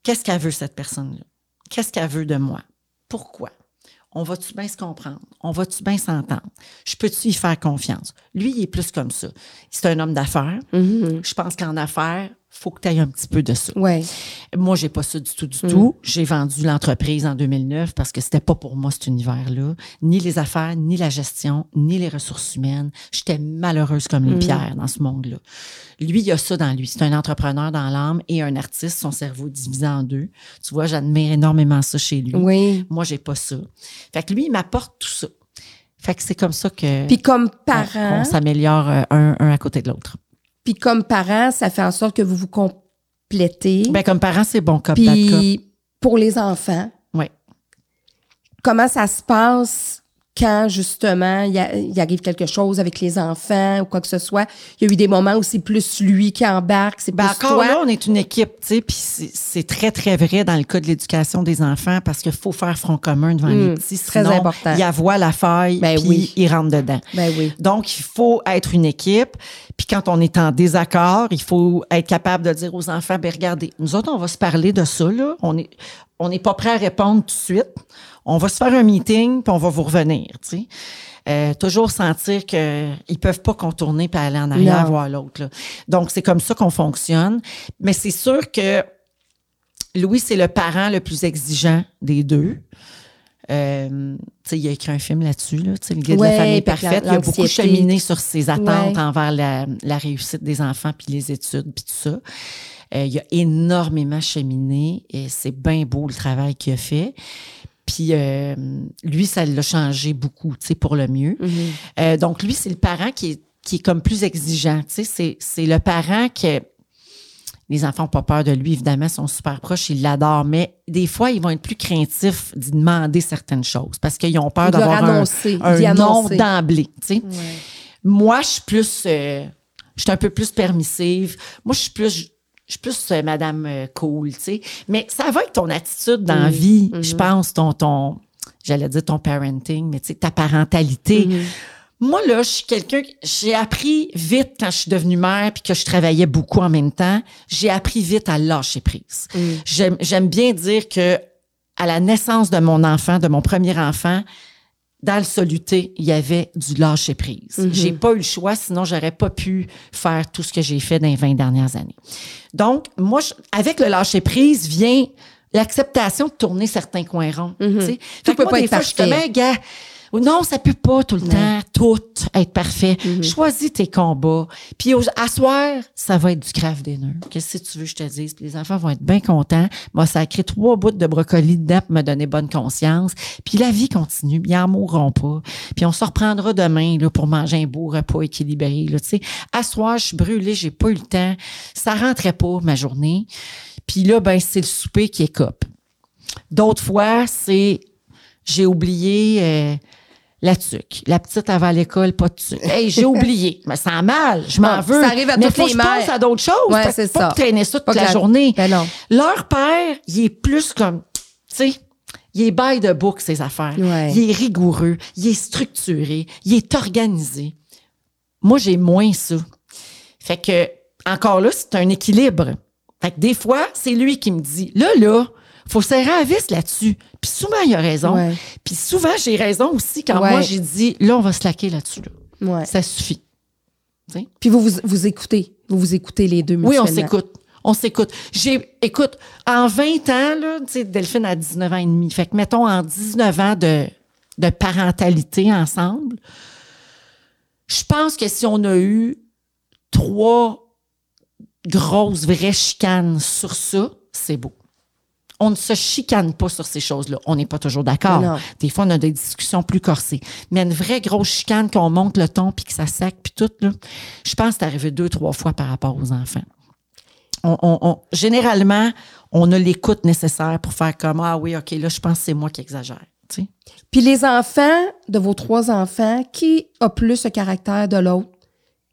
Qu'est-ce qu'elle veut, cette personne-là? Qu'est-ce qu'elle veut de moi? Pourquoi? On va-tu bien se comprendre? On va-tu bien s'entendre? Je peux-tu y faire confiance? Lui, il est plus comme ça. C'est un homme d'affaires. Mhm. Je pense qu'en affaires, faut que tu aies un petit peu de ça. Ouais. Moi, j'ai pas ça du tout, Mm. du tout. J'ai vendu l'entreprise en 2009 parce que c'était pas pour moi cet univers-là. Ni les affaires, ni la gestion, ni les ressources humaines. J'étais malheureuse comme Mm. les pierres dans ce monde-là. Lui, il a ça dans lui. C'est un entrepreneur dans l'âme et un artiste, son cerveau divisé en deux. Tu vois, j'admire énormément ça chez lui. Oui. Moi, j'ai pas ça. Fait que lui, il m'apporte tout ça. Fait que c'est comme ça que Puis comme parent, on s'améliore euh, un, un à côté de l'autre. Puis comme parent, ça fait en sorte que vous vous complétez. Ben, comme parent, c'est bon cop. Puis pour les enfants, Ouais. comment ça se passe quand justement il, a- il arrive quelque chose avec les enfants ou quoi que ce soit? Il y a eu des moments où c'est plus lui qui embarque, c'est Ben plus encore toi. là, on est une équipe, tu sais, puis c'est très, très vrai dans le cas de l'éducation des enfants parce qu'il faut faire front commun devant les petits. très sinon, important. Ils avoient la faille, Ben puis oui. ils rentrent dedans. Ben oui. Donc, il faut être une équipe. Puis quand on est en désaccord, il faut être capable de dire aux enfants, ben regardez, nous autres, on va se parler de ça, là. On est, on n'est pas prêt à répondre tout de suite. On va se faire un meeting, puis on va vous revenir, tu sais. Euh, toujours sentir qu'ils ne peuvent pas contourner puis aller en arrière voir l'autre. Donc, c'est comme ça qu'on fonctionne. Mais c'est sûr que Louis, c'est le parent le plus exigeant des deux. Euh, il a écrit un film là-dessus, là, le guide de la famille parfaite. Il a beaucoup cheminé sur ses attentes Ouais. envers la, la réussite des enfants, puis les études, puis tout ça. Euh, il a énormément cheminé et c'est bien beau le travail qu'il a fait. Puis euh, lui, ça l'a changé beaucoup, tu sais, pour le mieux. Mhm. Euh, donc, lui, c'est le parent qui est, qui est comme plus exigeant. Tu sais, c'est, c'est le parent que les enfants n'ont pas peur de lui, évidemment, ils sont super proches, ils l'adorent, mais des fois, ils vont être plus craintifs d'y demander certaines choses parce qu'ils ont peur d'avoir un, un nom d'emblée. Tu sais. Moi, je suis plus, euh, je suis un peu plus permissive. Moi, je suis plus, je suis plus euh, Madame euh, cool, tu sais. Mais ça va avec ton attitude dans la Mm. vie, Mm-hmm. je pense, ton, ton, j'allais dire ton parenting, mais tu sais, ta parentalité. Mhm. Moi, là, je suis quelqu'un, que- j'ai appris vite quand je suis devenue mère puis que je travaillais beaucoup en même temps, j'ai appris vite à lâcher prise. Mm. J'aime, j'aime bien dire que à la naissance de mon enfant, de mon premier enfant, dans le soluté, il y avait du lâcher prise. Mhm. J'ai pas eu le choix, sinon j'aurais pas pu faire tout ce que j'ai fait dans les 20 dernières années. Donc, moi, je- avec le lâcher prise vient l'acceptation de tourner certains coins ronds. tu. Tout que peut moi, pas des être fois, je gars, non, ça peut pas tout le temps, tout être parfait. Mhm. Choisis tes combats. Puis au- à soir, ça va être du craft dinner. Qu'est-ce que tu veux que je te dise? Puis les enfants vont être bien contents. Moi, ça a créé trois bouts de brocoli dedans pour me donner bonne conscience. Puis la vie continue. Ils en mourront pas. Puis on se reprendra demain là, pour manger un beau repas équilibré. Là, tu sais. à soir, je suis brûlée, j'ai pas eu le temps. Ça rentrait pas ma journée. Puis là, ben, c'est le souper qui est cop. D'autres fois, c'est j'ai oublié euh, la tuque. La petite avant l'école, pas de tuque. Hey, j'ai oublié. Me sens mal. Je m'en veux. ça arrive à Mais faut les que je pense à d'autres choses. Ouais, c'est pas ça. traîner ça toute Pas la, la- journée. Ben non. Leur père, il est plus comme, tu sais, il est bail de bouc, ses affaires. Ouais. Il est rigoureux, il est structuré, il est organisé. Moi, j'ai moins ça. Fait que, encore là, c'est un équilibre. Fait que des fois, c'est lui qui me dit, là, là, faut serrer à vis là-dessus. Puis souvent, il a raison. Ouais. Puis souvent, j'ai raison aussi quand Ouais. moi, j'ai dit, là, on va se laquer là-dessus. là. Ouais. Ça suffit. Puis vous, vous vous écoutez. Vous vous écoutez les deux Oui, on s'écoute. On s'écoute. J'ai, écoute, en 20 ans, là, tu sais, Delphine a 19 ans et demi. Fait que, mettons, en 19 ans de, de parentalité ensemble, je pense que si on a eu trois grosses, vraies chicanes sur ça, c'est beau. On ne se chicane pas sur ces choses-là. On n'est pas toujours d'accord. Des fois, on a des discussions plus corsées. Mais une vraie grosse chicane qu'on monte le ton puis que ça sac puis tout, là, je pense que c'est arrivé deux, trois fois par rapport aux enfants. On, on- on- généralement, on a l'écoute nécessaire pour faire comme Ah oui, OK, là, je pense que c'est moi qui exagère. Tu sais? Puis les enfants de vos trois enfants, qui a plus le caractère de l'autre?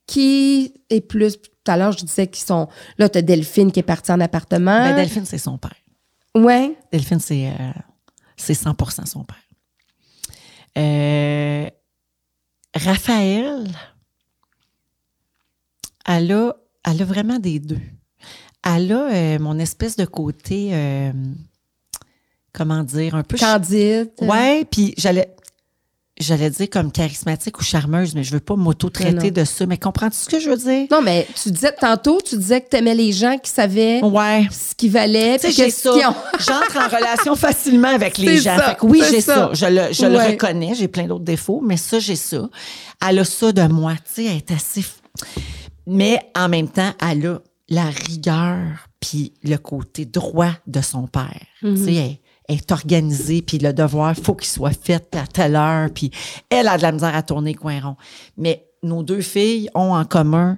Qui est plus. Tout à l'heure, je disais qu'ils sont. Là, t'as Delphine qui est partie en appartement. Ben, Delphine, c'est son père. Ouais. Delphine, c'est euh, c'est 100 son père. Euh, Raphaël, elle a, elle a vraiment des deux. Elle a euh, mon espèce de côté, euh, comment dire, un peu... Candide. Ouais, puis j'allais j'allais dire comme charismatique ou charmeuse, mais je veux pas m'auto-traiter de ça. Mais comprends-tu ce que je veux dire? Non, mais tu disais tantôt, tu disais que t'aimais les gens qui savaient Ouais. ce qu'ils valaient. Tu sais, puis que j'ai ce ça. ont- J'entre en relation facilement avec les gens. ça, Fait que oui, j'ai ça. ça. Je le, je le reconnais. J'ai plein d'autres défauts, mais ça, j'ai ça. Elle a ça de moi. Tu sais, elle est assez. Mais en même temps, elle a la rigueur puis le côté droit de son père. Tu sais, elle, elle est organisée puis le devoir, faut qu'il soit fait à telle heure. Puis elle a de la misère à tourner coin rond. Mais nos deux filles ont en commun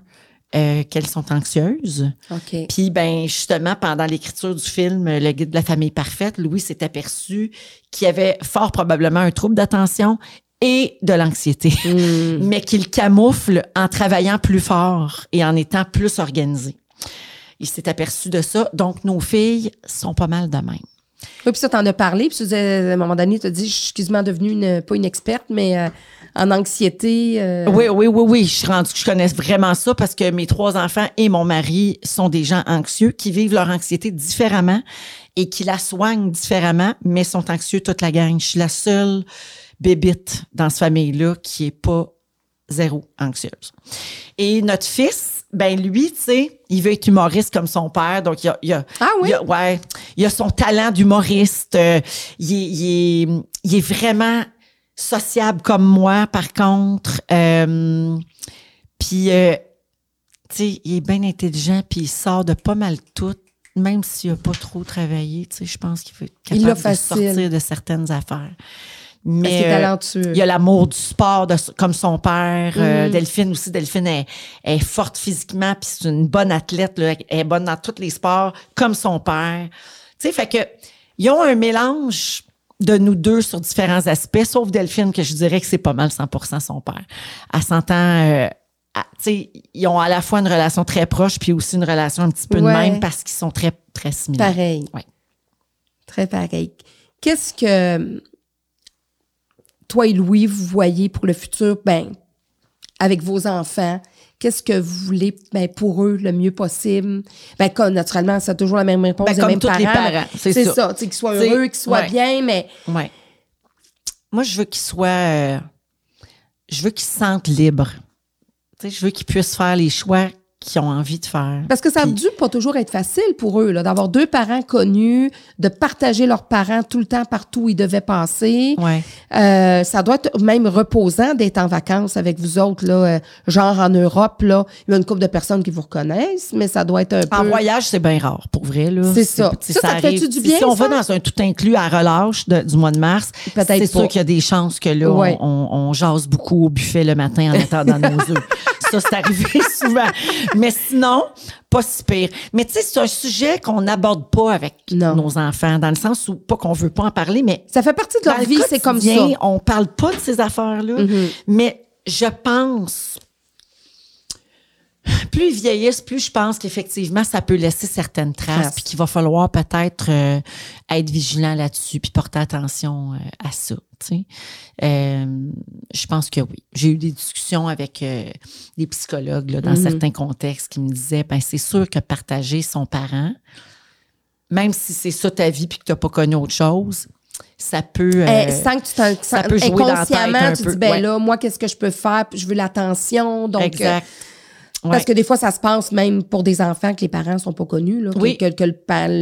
euh, qu'elles sont anxieuses. OK. Puis ben justement pendant l'écriture du film euh, Le guide de la famille parfaite, Louis s'est aperçu qu'il avait fort probablement un trouble d'attention et de l'anxiété, Hmm. mais qu'il camoufle en travaillant plus fort et en étant plus organisé. Il s'est aperçu de ça, donc nos filles sont pas mal de même. Oui, puis ça, t'en as parlé. Puis tu disais, à un moment donné, tu as dit, je suis quasiment devenue une, pas une experte, mais euh, en anxiété. euh, Oui, oui, oui, oui. Je suis rendue, je connais vraiment ça parce que mes trois enfants et mon mari sont des gens anxieux qui vivent leur anxiété différemment et qui la soignent différemment, mais sont anxieux toute la gang. Je suis la seule bébite dans cette famille-là qui est pas zéro anxieuse. Et notre fils, ben lui, tu sais, il veut être humoriste comme son père, donc il a, il y a- Ah oui? il y a- ouais, il a son talent d'humoriste. euh, il, est, il est- il est vraiment sociable comme moi, par contre. Euh, puis, euh, tu sais, il est bien intelligent, puis il sort de pas mal tout, même s'il a pas trop travaillé. Tu sais, je pense qu'il veut être Il capable de facile. sortir de certaines affaires. Mais euh, il y a l'amour du sport de- comme son père. Euh, Mhm. Delphine aussi. Delphine est, est forte physiquement, puis c'est une bonne athlète. Là, elle est bonne dans tous les sports, comme son père. Tu sais, fait que ils ont un mélange de nous deux sur différents aspects, sauf Delphine, que je dirais que c'est pas mal 100% son père. Euh, à- tu sais, ils ont à la fois une relation très proche, puis aussi une relation un petit peu Ouais. de même, parce qu'ils sont très, très similaires. Pareil. Ouais. Très pareil. Qu'est-ce que toi et Louis, vous voyez pour le futur, ben, avec vos enfants? Qu'est-ce que vous voulez ben, pour eux le mieux possible? Ben, comme, naturellement, c'est toujours la même réponse Ben, des comme mêmes tous les parents. parents, c'est C'est ça. ça, qu'ils soient C'est- heureux, qu'ils soient ouais. bien, mais Ouais. Moi, je veux qu'ils soient. euh, je veux qu'ils se sentent libres. Je veux qu'ils puissent faire les choix qu'ils ont envie de faire. Parce que ça a dû pas toujours être facile pour eux, là, d'avoir deux parents connus, de partager leurs parents tout le temps partout où ils devaient passer. Ouais. Euh, ça doit être même reposant d'être en vacances avec vous autres, là, euh, genre en Europe. Là. Il y a une couple de personnes qui vous reconnaissent, mais ça doit être un En peu... voyage, c'est bien rare, pour vrai. là. C'est ça. Ça, ça te fait-tu arrive. du bien, Si on ça? va dans un tout inclus à relâche de- du mois de mars, Peut-être c'est sûr qu'il y a des chances que là, Ouais. on, on, on jase beaucoup au buffet le matin en attendant nos œufs. Ça, c'est arrivé souvent. Mais sinon, pas si pire. Mais tu sais, c'est un sujet qu'on n'aborde pas avec Non. nos enfants, dans le sens où, pas qu'on veut pas en parler, mais Ça fait partie de leur vie, c'est comme ça. On parle pas de ces affaires-là, mais je pense. Plus ils vieillissent, plus je pense qu'effectivement, ça peut laisser certaines traces, puis qu'il va falloir peut-être euh, être vigilant là-dessus, puis porter attention euh, à ça. Euh, je pense que oui. J'ai eu des discussions avec des psychologues là, dans Mhm. certains contextes qui me disaient, ben c'est sûr que partager son parent, même si c'est ça ta vie puis que tu n'as pas connu autre chose, ça peut. euh, Eh, sans que tu t'en ça peut jouer dans la tête inconsciemment, un tu peu, dis ben ouais. là, moi, qu'est-ce que je peux faire? Je veux l'attention. Donc, exact. Parce que des fois, ça se passe même pour des enfants que les parents sont pas connus, là, que- Oui. que, que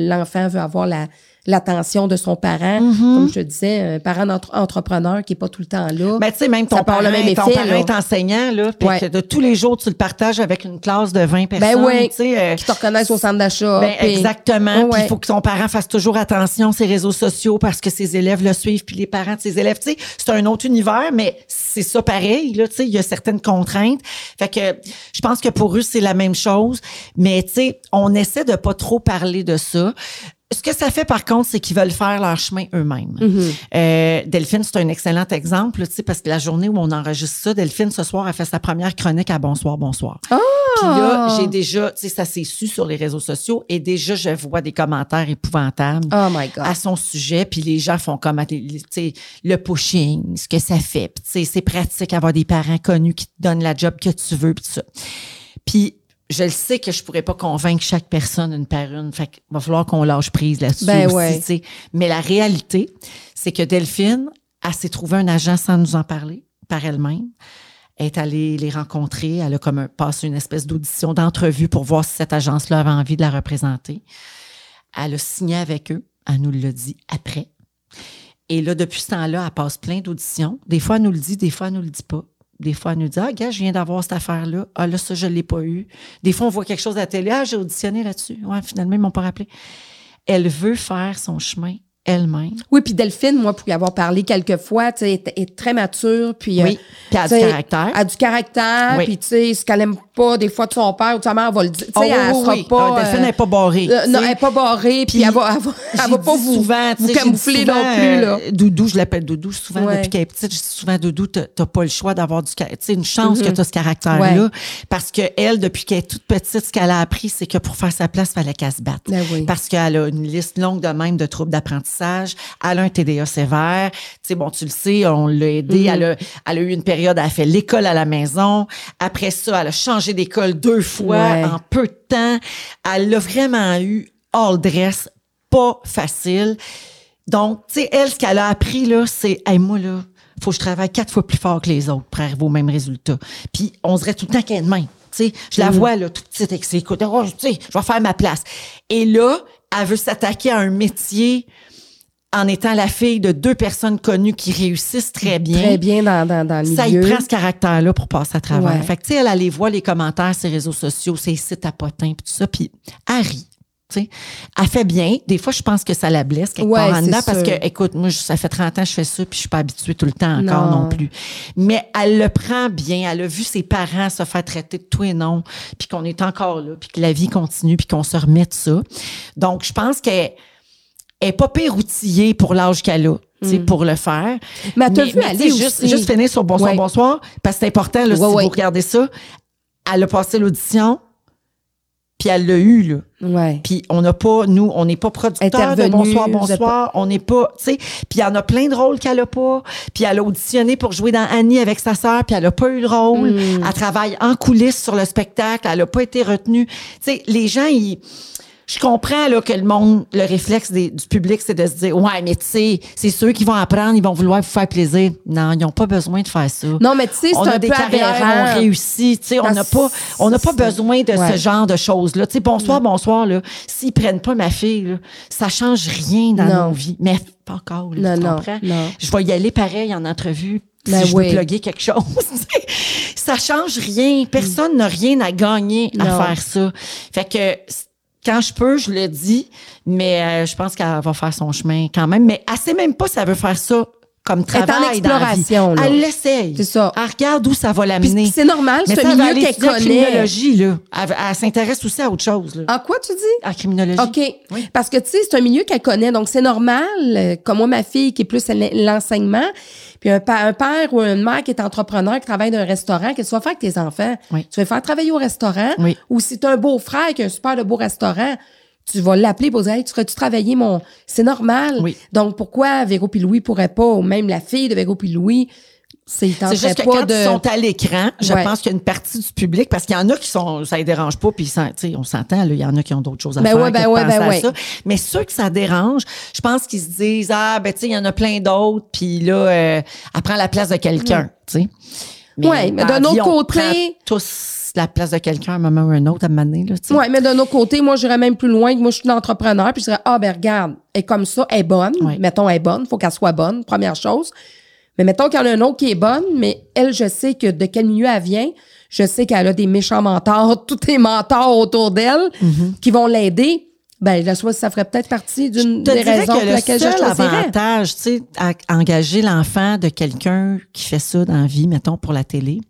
l'enfant veut avoir la l'attention de son parent. Mm-hmm. Comme je te disais, un parent d'entre- entrepreneur qui est pas tout le temps là. Ben, tu sais, même ton parent, le même ton effet, parent là. est enseignant, là, puis Ouais. que de tous les jours, tu le partages avec une classe de 20 personnes. Ben oui. euh, qui te reconnaissent au centre d'achat. Ben, exactement. Puis il faut que ton parent fasse toujours attention ses réseaux sociaux parce que ses élèves le suivent, puis les parents de ses élèves. Tu sais, c'est un autre univers, mais c'est ça pareil. Là, tu sais, il y a certaines contraintes. Fait que je pense que pour eux c'est la même chose, mais tu sais, on essaie de pas trop parler de ça. Ce que ça fait, par contre, c'est qu'ils veulent faire leur chemin eux-mêmes. Mm-hmm. Euh, Delphine, c'est un excellent exemple, tu sais, parce que la journée où on enregistre ça, Delphine, ce soir, a fait sa première chronique à Bonsoir, Bonsoir. Puis là, j'ai déjà, tu sais, ça s'est su sur les réseaux sociaux et déjà, je vois des commentaires épouvantables Oh my God. à son sujet. Puis les gens font comme, tu sais, le pushing, ce que ça fait. Puis tu sais, c'est pratique avoir des parents connus qui te donnent la job que tu veux, puis tout ça. Puis je le sais que je pourrais pas convaincre chaque personne une par une. Fait qu'il va falloir qu'on lâche prise là-dessus Ben aussi, ouais. Mais la réalité, c'est que Delphine, elle s'est trouvée un agent sans nous en parler, par elle-même. Elle est allée les rencontrer. Elle a comme un, passé une espèce d'audition, d'entrevue pour voir si cette agence-là avait envie de la représenter. Elle a signé avec eux. Elle nous l'a dit après. Et là, depuis ce temps-là, elle passe plein d'auditions. Des fois, elle nous le dit, des fois, elle nous le dit pas. Des fois, elle nous dit, ah, gars, je viens d'avoir cette affaire-là. Ah, là, ça, je l'ai pas eu. Des fois, on voit quelque chose à la télé. Ah, j'ai auditionné là-dessus. Ouais, finalement, ils m'ont pas rappelé. Elle veut faire son chemin elle-même. Oui, puis Delphine, moi, pour y avoir parlé quelques fois, tu sais, est, est très mature, puis... Oui. Puis elle a du caractère. Elle a du caractère, Oui. puis tu sais, ce qu'elle aime pas, des fois, de son père ou de sa mère va le dire. Tu Oh, oui, elle sera oui. pas... Ah, Delphine euh, n'est pas barrée. euh, non, tu elle n'est pas barrée, puis elle va, elle va, elle J'ai va pas vous, souvent, tu vous camoufler souvent, non plus, là. euh, Doudou, je l'appelle Doudou souvent Ouais. depuis qu'elle est petite. Je dis souvent Doudou, t'as t'as pas le choix d'avoir du, tu sais, une chance que tu as ce caractère-là, Mm-hmm. Ouais. parce que elle, depuis qu'elle est toute petite, ce qu'elle a appris, c'est que pour faire sa place, il fallait qu'elle se batte. Ben oui. Parce qu'elle a une liste longue de même de troubles d'apprentissage. Elle a un TDA sévère. Tu sais, bon, tu le sais, on l'a aidé. Mm-hmm. Elle, a, elle a eu une période, elle a fait l'école à la maison. Après ça, elle a changé d'école deux fois Ouais. en peu de temps. Elle a vraiment eu all dress, pas facile. Donc, tu sais, elle, ce qu'elle a appris, là, c'est, hey, moi, là, faut que je travaille quatre fois plus fort que les autres pour arriver au même résultat. Puis, on dirait tout le temps qu'elle est de même. Tu sais, je la vois, là, toute petite avec ses écoutes. Oh, tu sais, je vais faire ma place. Et là, elle veut s'attaquer à un métier en étant la fille de deux personnes connues qui réussissent très bien. Très bien dans, dans, dans le Ça, il milieu. prend ce caractère-là pour passer à travers. Ouais. Fait que, tu sais, elle, les voit les commentaires, ses réseaux sociaux, ses sites à potins, puis tout ça, puis elle rit. Tu sais, elle fait bien. Des fois, je pense que ça la blesse quelque Ouais, part en dedans parce que, écoute, moi, je- ça fait 30 ans que je fais ça puis je suis pas habituée tout le temps encore Non. non, plus. Mais elle le prend bien. Elle a vu ses parents se faire traiter de tout et non puis qu'on est encore là puis que la vie continue puis qu'on se remet de ça. Donc, je pense qu'elle est pas pire outillée pour l'âge qu'elle a. tu sais, pour le faire. Mm. Mais t'as vu aller juste, aussi. juste finir sur bonsoir, Ouais. bonsoir, parce que c'est important, là, si Ouais, vous regardez ça. Elle a passé l'audition, puis elle l'a eu, là. Ouais. Puis on n'a pas, nous, on n'est pas producteurs de Bonsoir, Bonsoir. On n'est pas, tu sais. Puis il y en a plein de rôles qu'elle a pas. Puis elle a auditionné pour jouer dans Annie avec sa sœur, puis elle a pas eu le rôle. Hmm. Elle travaille en coulisses sur le spectacle. Elle a pas été retenue. Tu sais, les gens, ils... Je comprends là, que le monde, le réflexe des- du public, c'est de se dire Ouais, mais tu sais, c'est ceux qui vont apprendre, ils vont vouloir vous faire plaisir. Non, ils n'ont pas besoin de faire ça Non, mais tu sais, c'est un des peu carrières, aberrant. on réussit. Tu sais, on n'a pas, on n'a pas besoin de Ouais. ce genre de choses-là. Tu sais, bonsoir, bonsoir, là. S'ils prennent pas ma fille, là, ça change rien dans Non. nos vies. Mais pas encore, là, Non, tu comprends? non. Je vais y aller pareil en entrevue. Si Ben je oui. veux plugger quelque chose. ça change rien. Personne n'a rien à gagner Non. à faire ça. Fait que, quand je peux, je le dis, mais euh, je pense qu'elle va faire son chemin quand même. Mais elle sait même pas si elle veut faire ça comme Elle est en travail dans la vie. exploration. Elle l'essaye. C'est ça. Elle regarde où ça va l'amener. c'est normal, c'est un milieu qu'elle connaît. criminologie, là. Elle, elle s'intéresse aussi à autre chose, là. En quoi tu dis? En criminologie. OK. Parce que, tu sais, c'est un milieu qu'elle connaît. Donc, c'est normal, euh, comme moi, ma fille, qui est plus l'enseignement, puis un, pa- un père ou une mère qui est entrepreneur, qui travaille dans un restaurant, qu'est-ce que tu vas faire avec tes enfants? Oui. Tu vas les faire travailler au restaurant? Oui. Ou si tu un beau-frère qui a un super de beau restaurant, tu vas l'appeler pour dire, hey, tu ferais-tu travailler mon... C'est normal. Oui. Donc, pourquoi Véro puis Louis pourrait pas, ou même la fille de Véro puis Louis, c'est C'est juste que quand de... ils sont à l'écran, je Ouais. pense qu'il y a une partie du public, parce qu'il y en a qui sont, ça les dérange pas, puis on s'entend, là, il y en a qui ont d'autres choses à Ben faire ouais, ben ouais, ben à ouais. ça. Mais ceux que ça dérange, je pense qu'ils se disent, ah, ben, tu sais, il y en a plein d'autres, puis là, euh, elle prend la place de quelqu'un, tu sais. Ouais, mais d'un autre côté- prend la place de quelqu'un à un moment ou un autre à tu sais. Ouais, mais d'un autre côté, moi, j'irais même plus loin moi, je suis une entrepreneur, puis je dirais, ah, ben, regarde, elle est comme ça, elle est bonne. Ouais. Mettons, elle est bonne, faut qu'elle soit bonne, première chose. Mais mettons qu'il y en a un autre qui est bonne, mais elle, je sais que de quel milieu elle vient. Je sais qu'elle a des méchants mentors, tous les mentors autour d'elle Mm-hmm. qui vont l'aider. Ben, la soit ça ferait peut-être partie d'une Je te des raisons que pour le laquelle je seul choisirais. avantage, tu sais, à engager l'enfant de quelqu'un qui fait ça dans la vie, mettons, pour la télé,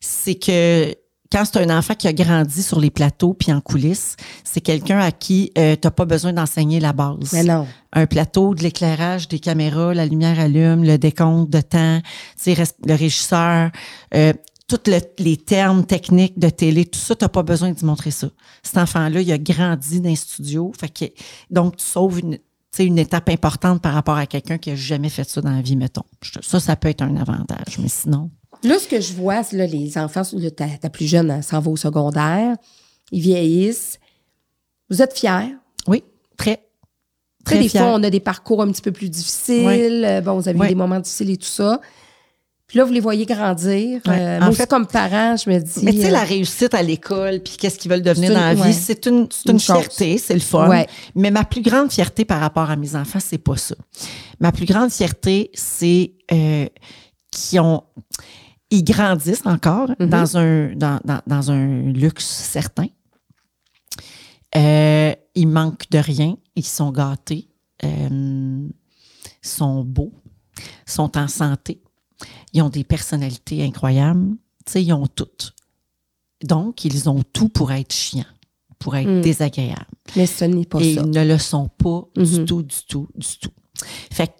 c'est que quand c'est un enfant qui a grandi sur les plateaux puis en coulisses, c'est quelqu'un à qui tu n'as pas besoin d'enseigner la base. Mais non. Un plateau, de l'éclairage, des caméras, la lumière allume, le décompte de temps, le régisseur, euh, tous le- les termes techniques de télé, tout ça, tu n'as pas besoin d'y montrer ça. Cet enfant-là, il a grandi dans un studio, fait que, donc tu sauves une, une étape importante par rapport à quelqu'un qui a jamais fait ça dans la vie, mettons. Ça, ça peut être un avantage, mais sinon. Là, ce que je vois, c'est là, les enfants, ta, ta plus jeune s'en va au secondaire, ils vieillissent. Vous êtes fiers? Oui, très. Très des fière. fois, on a des parcours un petit peu plus difficiles. Euh, Bon, vous avez eu des moments difficiles et tout ça. Puis là, vous les voyez grandir. Ouais. Euh, En aussi, fait- comme parent, je me dis... Mais tu sais, euh, la réussite à l'école, puis qu'est-ce qu'ils veulent devenir dans la vie, ouais. c'est une, Une fierté, c'est le fun. Ouais. Mais ma plus grande fierté par rapport à mes enfants, c'est pas ça. Ma plus grande fierté, c'est euh, qu'ils ont, ils grandissent encore Mhm. dans un dans, dans, dans un luxe certain. Euh, ils manquent de rien, ils sont gâtés, euh, sont beaux, sont en santé, ils ont des personnalités incroyables, tu sais, ils ont tout. Donc, ils ont tout pour être chiants, pour être Mm. désagréables. Mais ce n'est pas Et ça. ils ne le sont pas du Mhm. tout, du tout, du tout. Fait que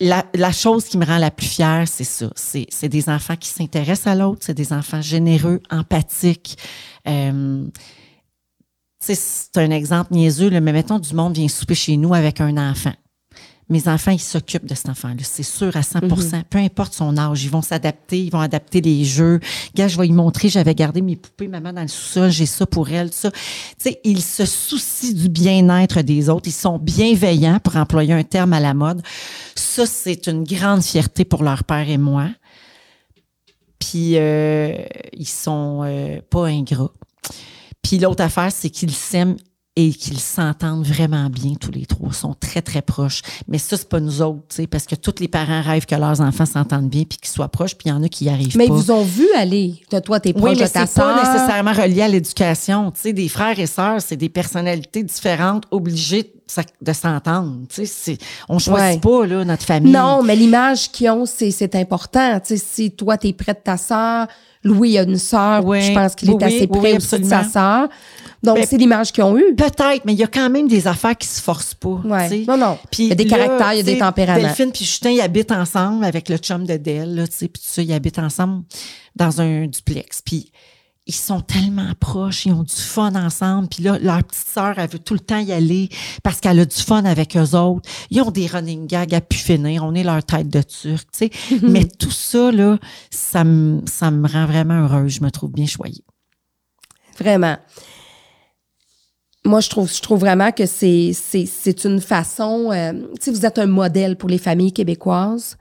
la, chose qui me rend la plus fière, c'est ça. C'est, des enfants qui s'intéressent à l'autre, c'est des enfants généreux, empathiques. Euh, c'est un exemple niaiseux, là, mais mettons, du monde vient souper chez nous avec un enfant. Mes enfants, ils s'occupent de cet enfant-là, c'est sûr à 100 Mhm. Peu importe son âge, ils vont s'adapter, ils vont adapter les jeux. Gars, je vais lui montrer, j'avais gardé mes poupées, maman, dans le sous-sol, j'ai ça pour elle, ça. Tu sais, ils se soucient du bien-être des autres, ils sont bienveillants, pour employer un terme à la mode. Ça, c'est une grande fierté pour leur père et moi. Puis, euh, ils sont euh, pas ingrats. Puis l'autre affaire, c'est qu'ils s'aiment et qu'ils s'entendent vraiment bien tous les trois. Ils sont très, très proches. Mais ça, c'est pas nous autres, tu sais, parce que tous les parents rêvent que leurs enfants s'entendent bien puis qu'ils soient proches, puis il y en a qui y arrivent Mais ils pas. vous ont vu aller. Toi, toi t'es proche Oui, mais de ta c'est pas nécessairement relié à l'éducation. Tu sais, des frères et sœurs, c'est des personnalités différentes, obligées de de s'entendre. Tu sais, on choisit pas, là, notre famille. Non, mais l'image qu'ils ont, c'est, c'est important. Tu sais, si toi, t'es près de ta sœur, Louis a une sœur, Oui. je pense qu'il est Oui, assez près oui, aussi de sa sœur. Donc, Ben, c'est l'image qu'ils ont eue. Peut-être, mais il y a quand même des affaires qui se forcent pas. Ouais. Non, non. Il y a des là, caractères, il y a des tempéraments. Delphine puis Justin, ils habitent ensemble avec le chum de Del, là, tu sais, puis tout ça, ils habitent ensemble dans un duplex. Puis ils sont tellement proches, ils ont du fun ensemble. Puis là, leur petite sœur, elle veut tout le temps y aller parce qu'elle a du fun avec eux autres. Ils ont des running gags à pu finir. On est leur tête de turc, tu sais. Mais tout ça, là, ça me, ça me rend vraiment heureuse. Je me trouve bien choyée. Vraiment. Moi, je trouve, je trouve vraiment que c'est, c'est, c'est une façon. euh, tu sais, vous êtes un modèle pour les familles québécoises.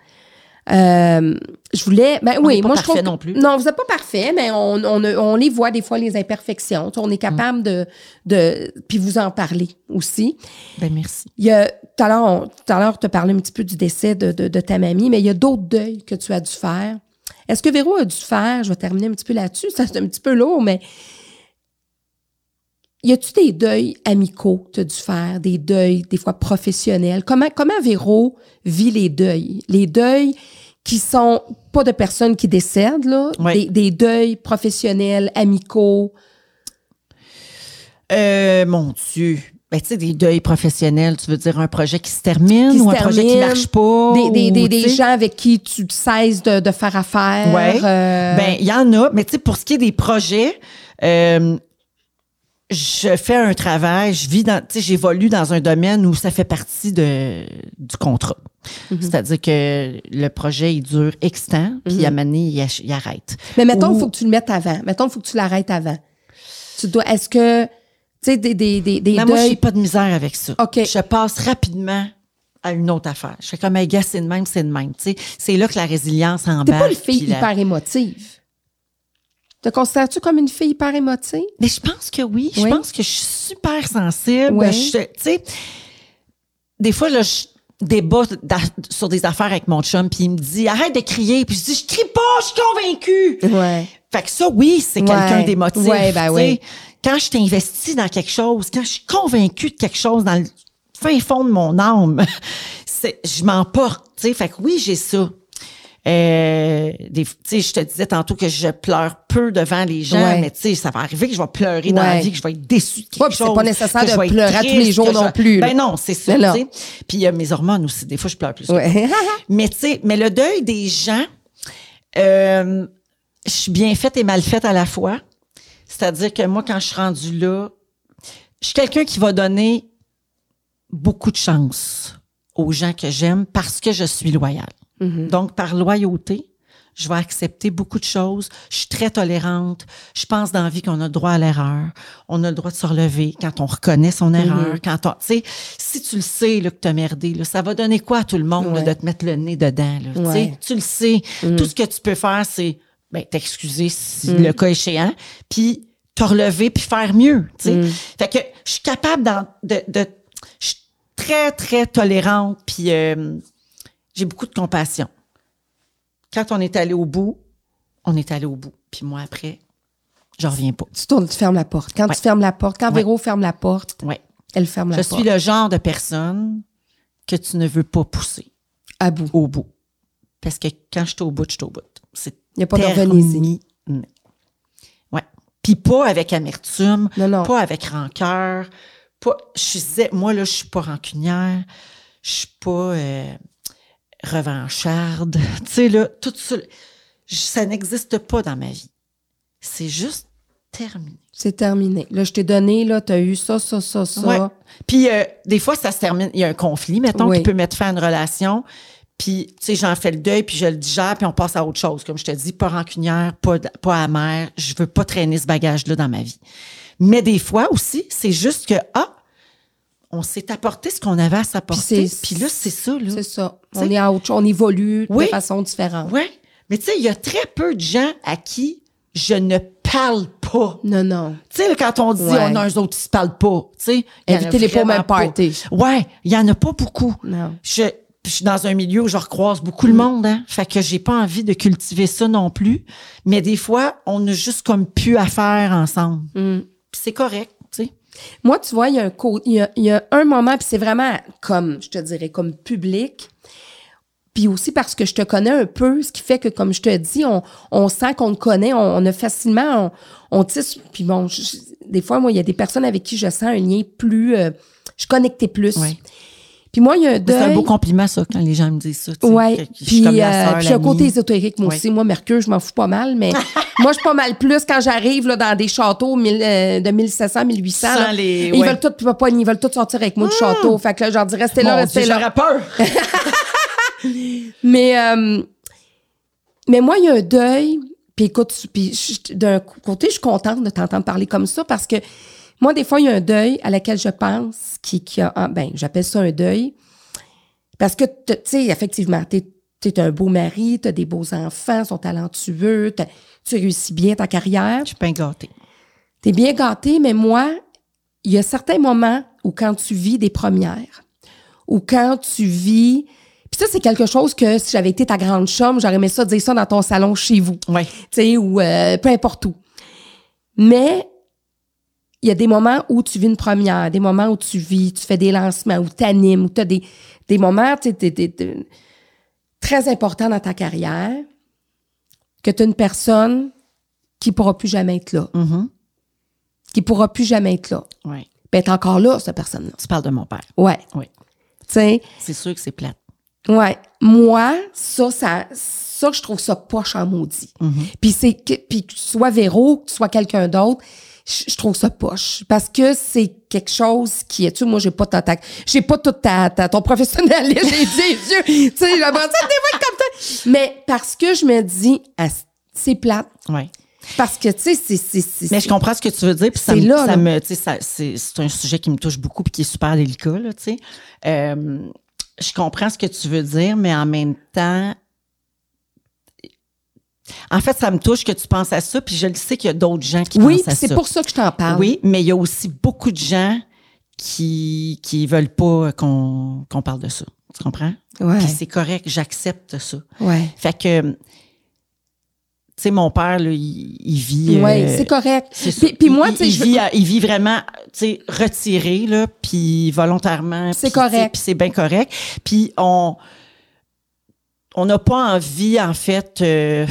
Euh, je voulais. Ben On oui, pas moi je trouve. que- non plus. Non, vous n'êtes pas parfait, mais on, on, on les voit des fois les imperfections. On est capable de, de. Puis vous en parler aussi. Ben merci. Il y a. Tout à l'heure, on- tout à l'heure, tu as parlé un petit peu du décès de, de, de ta mamie, mais il y a d'autres deuils que tu as dû faire. Est-ce que Véro a dû faire, je vais terminer un petit peu là-dessus, ça c'est un petit peu lourd, mais y a-tu des deuils amicaux que tu as dû faire, des deuils des fois professionnels? Comment, comment Véro vit les deuils? Les deuils qui sont pas de personnes qui décèdent, là, Ouais. des, des deuils professionnels, amicaux? Euh, mon Dieu. Ben, tu sais, des deuils professionnels, tu veux dire un projet qui se termine Qui se ou un projet qui marche pas? Des, des, gens avec qui tu cesses de, de faire affaire. Ouais. euh, Ben, il y en a, mais tu sais, pour ce qui est des projets, euh, je fais un travail, je vis dans, tu sais, j'évolue dans un domaine où ça fait partie de, du contrat. Mhm. C'est-à-dire que le projet, il dure X temps, puis à un moment donné, il, arrête. Mais mettons, il Ou- faut que tu le mettes avant. Mettons, il faut que tu l'arrêtes avant. Tu dois, est-ce que, tu sais, des, des, des, des Mais moi, j'ai pas de misère avec ça. OK. Je passe rapidement à une autre affaire. Je fais comme, un gars, c'est de même, c'est de même. Tu sais, c'est là que la résilience T'es embarque. pas une fille puis la- hyper émotive. Te considères-tu comme une fille hyper émotive? Mais je pense que oui. Je Oui. pense que je suis super sensible. Je- Tu sais, des fois, là, je débat sur des affaires avec mon chum, puis il me dit arrête de crier. Puis je dis je crie pas, je suis convaincue. Ouais. Fait que ça, oui, c'est Ouais. quelqu'un d'émotif. Ouais, ben oui. Quand je t'investis dans quelque chose, quand je suis convaincue de quelque chose dans le fin fond de mon âme, c'est, je m'emporte. tu sais. Fait que oui, j'ai ça. Euh, des- je te disais tantôt que je pleure peu devant les gens, Ouais. mais tu sais, ça va arriver que je vais pleurer dans la vie, que je vais être déçue de quelque Ouais, puis c'est chose. pas nécessaire de je vais être pleurer à tous les jours non plus. Ben non, c'est ça. Puis il y a mes hormones aussi. Des fois, je pleure plus. mais tu sais, mais le deuil des gens, euh, je suis bien faite et mal faite à la fois. C'est-à-dire que moi, quand je suis rendue là, je suis quelqu'un qui va donner beaucoup de chance aux gens que j'aime parce que je suis loyale. Mhm. Donc, par loyauté, je vais accepter beaucoup de choses. Je suis très tolérante. Je pense dans la vie qu'on a le droit à l'erreur. On a le droit de se relever quand on reconnaît son erreur. Quand on, tu sais, si tu le sais là, que tu as merdé, là, ça va donner quoi à tout le monde là, de te mettre le nez dedans? Là, tu sais? Ouais. Tu le sais. Tout ce que tu peux faire, c'est ben, t'excuser si le cas échéant, puis te relever, puis faire mieux. tu sais? Fait que je suis capable d'en- de, de... Je suis très, très tolérante, puis euh, j'ai beaucoup de compassion. Quand on est allé au bout, on est allé au bout. Puis moi, après, je reviens pas. tu tournes, tu fermes la porte. Quand Ouais. tu fermes la porte, quand Ouais. Véro ferme la porte, Ouais. elle ferme la Je porte. suis le genre de personne que tu ne veux pas pousser à bout. au bout. Parce que quand je suis au bout, je suis au bout. C'est Il n'y a pas terminé. Ouais. Puis pas avec amertume, Non, non. pas avec rancœur. Pas, je disais, moi, là, je suis pas rancunière. Je suis pas euh, revancharde. tu sais, là, tout ça, ça n'existe pas dans ma vie. C'est juste terminé. C'est terminé. Là, je t'ai donné, là, tu as eu ça, ça, ça, ça. Ouais. Puis euh, des fois, ça se termine. Il y a un conflit, mettons, Oui. qui peut mettre fin à une relation. Puis, tu sais, j'en fais le deuil, puis je le digère, puis on passe à autre chose. Comme je te dis, pas rancunière, pas, pas amère. Je veux pas traîner ce bagage-là dans ma vie. Mais des fois aussi, c'est juste que, ah, on s'est apporté ce qu'on avait à s'apporter. Puis là, c'est ça, là. C'est ça. On est à autre chose. On évolue Oui. de façon différente. Ouais. Mais tu sais, il y a très peu de gens à qui je ne parle pas. Non, non. Tu sais, quand on dit Ouais. on a un autres qui se parlent pas, tu sais. Invitez-les pas au même party. Ouais, il y en a pas beaucoup. Non. Je, je suis dans un milieu où je recroise beaucoup le monde, hein. Fait que j'ai pas envie de cultiver ça non plus. Mais des fois, on a juste comme pu à faire ensemble. Mm. Puis c'est correct, tu sais. Moi, tu vois, il y a un y y a un moment, puis c'est vraiment comme, je te dirais, comme public. Puis aussi parce que je te connais un peu, ce qui fait que, comme je te dis, on, on sent qu'on te connaît, on, a facilement, on, tisse. Puis bon, je- des fois, moi, il y a des personnes avec qui je sens un lien plus, euh, je connectais plus. Puis moi, il y a un C'est un deuil. beau compliment, ça, quand les gens me disent ça. suis puis euh, puis un côté ésotérique moi Ouais. aussi. Moi, Mercure, je m'en fous pas mal, mais moi, je suis pas mal plus quand j'arrive là, dans des châteaux mille- euh, de 1700, 1800. Sans là. les- Ils ouais. veulent tout, ils veulent tout sortir avec moi du château. Fait que là, je leur dis, restez là, Mon restez Dieu, là. j'aurais peur. Mais, euh, mais moi, il y a un deuil. Puis écoute, puis d'un côté, je suis contente de t'entendre parler comme ça parce que moi, des fois, il y a un deuil à laquelle je pense qui, qui a, ah, ben, j'appelle ça un deuil. Parce que, tu sais, effectivement, t'es es un beau mari, t'as des beaux enfants, sont talentueux, tu réussis bien ta carrière. Je suis pas gâtée. T'es bien gâté, mais moi, il y a certains moments où quand tu vis des premières, ou quand tu vis... Puis ça, c'est quelque chose que si j'avais été ta grande chum, j'aurais aimé ça dire ça dans ton salon chez vous. Ouais. Tu sais, ou euh, peu importe où. Mais il y a des moments où tu vis une première, des moments où tu vis, tu fais des lancements, où tu animes, où tu as des, des moments tu sais, t'es- t'es- t'es très importants dans ta carrière, que tu as une personne qui pourra plus jamais être là, Mhm. qui pourra plus jamais être là. Ouais. Ben, t'es encore là, cette personne-là. Tu parles de mon père. Ouais. Oui. C'est sûr que c'est plate. Ouais. Moi, ça, ça, ça, je trouve ça poche en maudit. Puis c'est que, puis que tu sois Véro, que tu sois quelqu'un d'autre, je je trouve ça poche. Parce que c'est quelque chose qui est, tu moi, j'ai pas ta, ta- j'ai pas tout ta, ta- ton professionnalisme, j'ai dit, yeux, tu sais, des fois comme ça. Mais parce que je me dis, ah, c'est plate. Ouais. Parce que, tu sais, c'est, c'est, c'est. Mais je comprends ce que tu veux dire. Puis ça, C'est me- là, ça me, tu sais, c'est un sujet qui me touche beaucoup puis qui est super délicat, là, tu sais. Euh, je comprends ce que tu veux dire, mais en même temps, En fait, ça me touche que tu penses à ça, puis je le sais qu'il y a d'autres gens qui Oui, pensent à c'est ça. pour ça que je t'en parle. Oui, mais il y a aussi beaucoup de gens qui qui veulent pas qu'on parle de ça. Tu comprends? Ouais. Puis c'est correct, j'accepte ça. Ouais. Fait que, tu sais, mon père, là, il, il vit. Oui, euh, c'est correct. c'est. Puis, puis moi, il, tu sais, il, il vit vraiment, tu sais, retiré, là, puis volontairement. C'est correct. Puis c'est bien correct. Puis on on n'a pas envie, en fait, euh,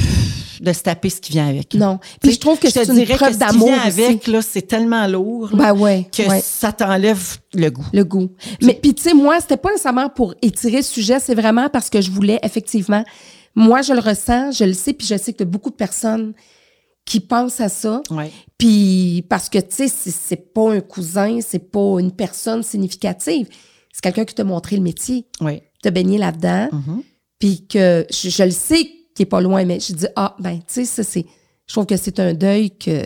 de se taper ce qui vient avec. Non. Puis je trouve que c'est une preuve que ce qui d'amour aussi. avec, là, c'est tellement lourd là, Ben ouais. que ouais. ça t'enlève le goût. le goût. Mais puis tu sais moi, c'était pas nécessairement pour étirer ce sujet, c'est vraiment parce que je voulais effectivement moi je le ressens, je le sais puis je sais que beaucoup de personnes qui pensent à ça. Ouais. Puis parce que tu sais c'est- pas un cousin, c'est pas une personne significative. C'est quelqu'un qui t'a montré le métier, Oui. t'a baigné là-dedans, Mhm. puis que je, je le sais qu'il est pas loin mais je dis ah ben tu sais ça c'est je trouve que c'est un deuil que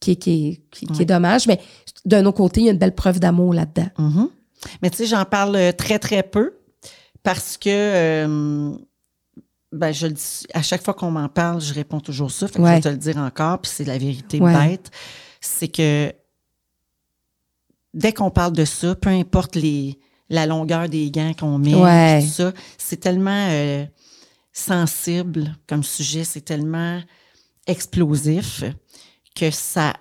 qui, est- qui, qui, qui est dommage mais d'un autre côté, il y a une belle preuve d'amour là-dedans. Mhm. Mais tu sais, j'en parle euh, très, très peu parce que, euh, ben, je le dis, à chaque fois qu'on m'en parle, je réponds toujours ça. Fait que Ouais. je vais te le dire encore, puis c'est la vérité Ouais. bête. C'est que dès qu'on parle de ça, peu importe les, la longueur des gants qu'on met, Ouais. tout ça, c'est tellement euh, sensible comme sujet, c'est tellement explosif que ça,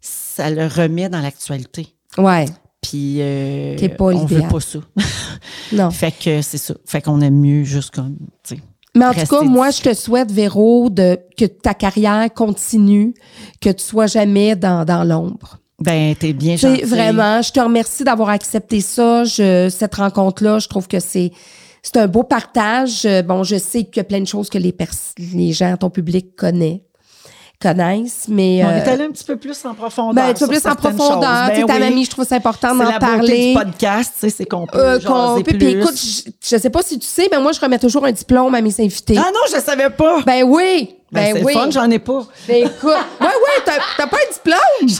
ça le remet dans l'actualité. Ouais. Puis euh, pas on veut pas ça. Non. fait que c'est ça. Fait qu'on aime mieux juste comme, tu sais. Mais en tout cas, moi, je te souhaite, Véro, de, que ta carrière continue, que tu sois jamais dans, dans l'ombre. Ben, t'es bien Tu sais, gentil. vraiment, je te remercie d'avoir accepté ça. Je, cette rencontre-là, je trouve que c'est c'est un beau partage. Euh, Bon, je sais qu'il y a plein de choses que les, gens, ton public connaît, connaissent, mais... On euh, est allé un petit peu plus en profondeur. ben, tu vas sur plus en profondeur. Ben ta oui. mamie, je trouve ça important C'est d'en la parler. beauté du podcast, tu sais, c'est qu'on peut Euh, qu'on peut- puis écoute, je, je sais pas si tu sais, mais moi, je remets toujours un diplôme à mes invités. ah non, je savais pas. Ben oui! Ben, Ben, c'est oui! fun, j'en ai pas. Ben écoute, ouais, ouais, t'as, t'as pas un diplôme?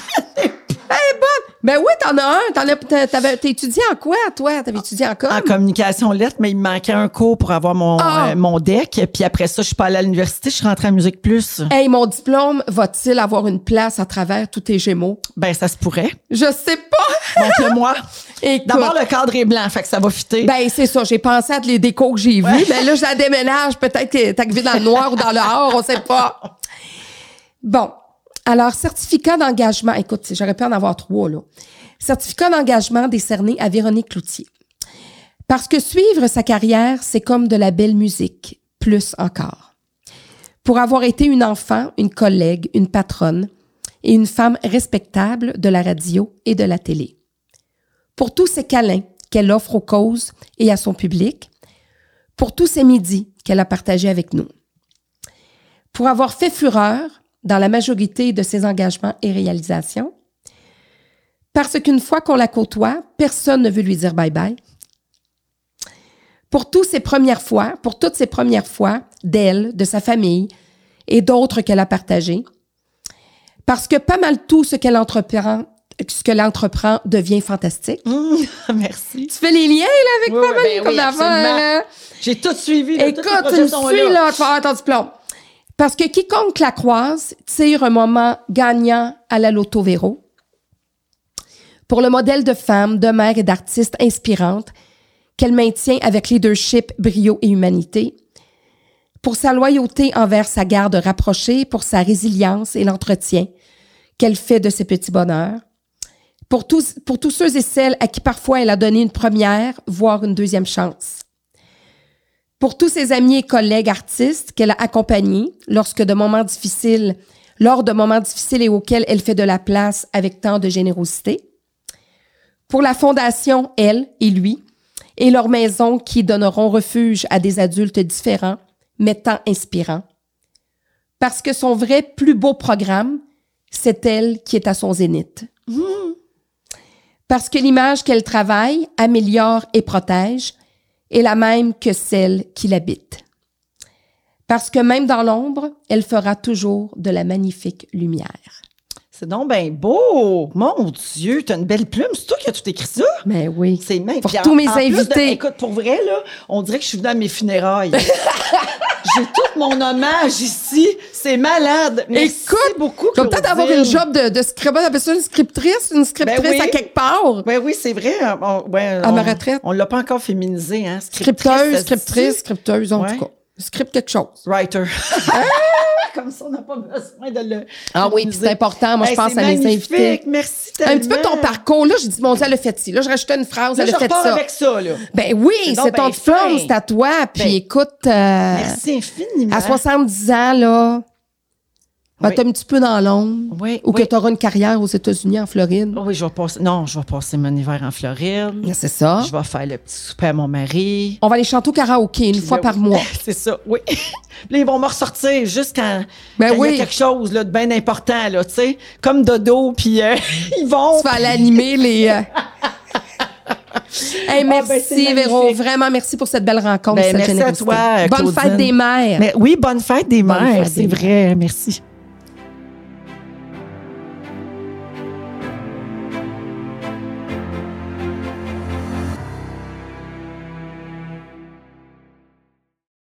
Ben bon, ben oui, t'en as un. T'en as, t'as- t'avais, t'as étudié en quoi, toi? T'avais étudié en quoi? En communication lettre, mais il me manquait un cours pour avoir mon, Ah! euh, mon deck. Puis après ça, je suis pas allée à l'université, je suis rentrée à Musique Plus. Hey, mon diplôme va-t-il avoir une place à travers tous tes gémeaux? Ben, ça se pourrait. Je sais pas. Montre-le-moi. Écoute. D'abord, le cadre est blanc, fait que ça va fitter. Ben, c'est ça. J'ai pensé à les décos que j'ai vus. Mais là, je la déménage. Peut-être que t'es arrivé dans le noir ou dans le or. On sait Bon. Alors, certificat d'engagement. Écoute, j'aurais pu en avoir trois, là. Certificat d'engagement décerné à Véronique Cloutier. Parce que suivre sa carrière, c'est comme de la belle musique. Plus encore. Pour avoir été une enfant, une collègue, une patronne et une femme respectable de la radio et de la télé pour tous ces câlins qu'elle offre aux causes et à son public, pour tous ces midis qu'elle a partagés avec nous, pour avoir fait fureur dans la majorité de ses engagements et réalisations, parce qu'une fois qu'on la côtoie, personne ne veut lui dire bye-bye, pour toutes ces premières fois, pour toutes ces premières fois d'elle, de sa famille et d'autres qu'elle a partagées, parce que pas mal tout ce qu'elle entreprend, ce que l'entreprend devient fantastique. Mmh, merci. Tu fais les liens là, avec Oui, pas mal ben comme oui, avant. absolument. là. J'ai tout suivi. là, Écoute, tu me suis là, tu vas avoir ton diplôme. Parce que quiconque la croise tire un moment gagnant à la Loto Véro. Pour le modèle de femme, de mère et d'artiste inspirante qu'elle maintient avec leadership, brio et humanité. Pour sa loyauté envers sa garde rapprochée, pour sa résilience et l'entretien qu'elle fait de ses petits bonheurs. Pour tous, pour tous ceux et celles à qui parfois elle a donné une première, voire une deuxième chance pour tous ses amis et collègues artistes qu'elle a accompagnés lorsque de moments difficiles, lors de moments difficiles et auxquels elle fait de la place avec tant de générosité. Pour la fondation, elle et lui, et leur maison qui donneront refuge à des adultes différents, mais tant inspirants. Parce que son vrai plus beau programme, c'est elle qui est à son zénith. Parce que l'image qu'elle travaille, améliore et protège, est la même que celle qui l'habite. Parce que même dans l'ombre, elle fera toujours de la magnifique lumière. C'est donc bien beau. Mon Dieu, t'as une belle plume. C'est toi qui as tout écrit ça? Mais oui. C'est même. Pour Puis en- tous mes en plus de- invités. écoute, pour vrai, là, on dirait que je suis venue à mes funérailles. J'ai tout mon hommage ici. C'est malade. Merci Écoute, beaucoup, Tu vas peut-être avoir une job de, de ça une scriptrice, une scriptrice Ben oui. à quelque part. Oui, oui, c'est vrai. On, ouais, À on- ma retraite. On l'a pas encore féminisé, hein? Scripteuse, ça se dit? scriptrice, scripteuse, en Ouais. tout cas. Script quelque chose. Writer. Comme ça, on n'a pas besoin de le. Ah oui, c'est important. Moi, je pense à mes invités. Merci tellement. Un petit peu ton parcours. Là, j'ai dit, mon Dieu, elle a fait ci. Là, je rajoutais une phrase, Là, elle a fait ça. avec ça, là. Ben oui, C'est ton ben c'est à toi. Puis Ben, écoute, euh, Merci infiniment. à 70 ans, là, Oui. être un petit peu dans l'ombre? Oui, Ou oui. que tu auras une carrière aux États-Unis, en Floride? Oui, je vais passer. Non, je vais passer mon hiver en Floride. C'est ça. Je vais faire le petit souper à mon mari. On va aller chanter au karaoké une fois Là, par mois. C'est ça, oui. Là, ils vont me ressortir juste quand, Ben quand il oui. y a quelque chose là, de bien important, là, tu sais. Comme Dodo, puis euh, ils vont. Tu vas aller animer les. euh, Hey, merci, ben, c'est Véro. Vraiment, merci pour cette belle rencontre, Ben, cette merci à toi, Bonne Claudine. fête des mères. Mais oui, bonne fête des Bonne mères, c'est vrai. Merci.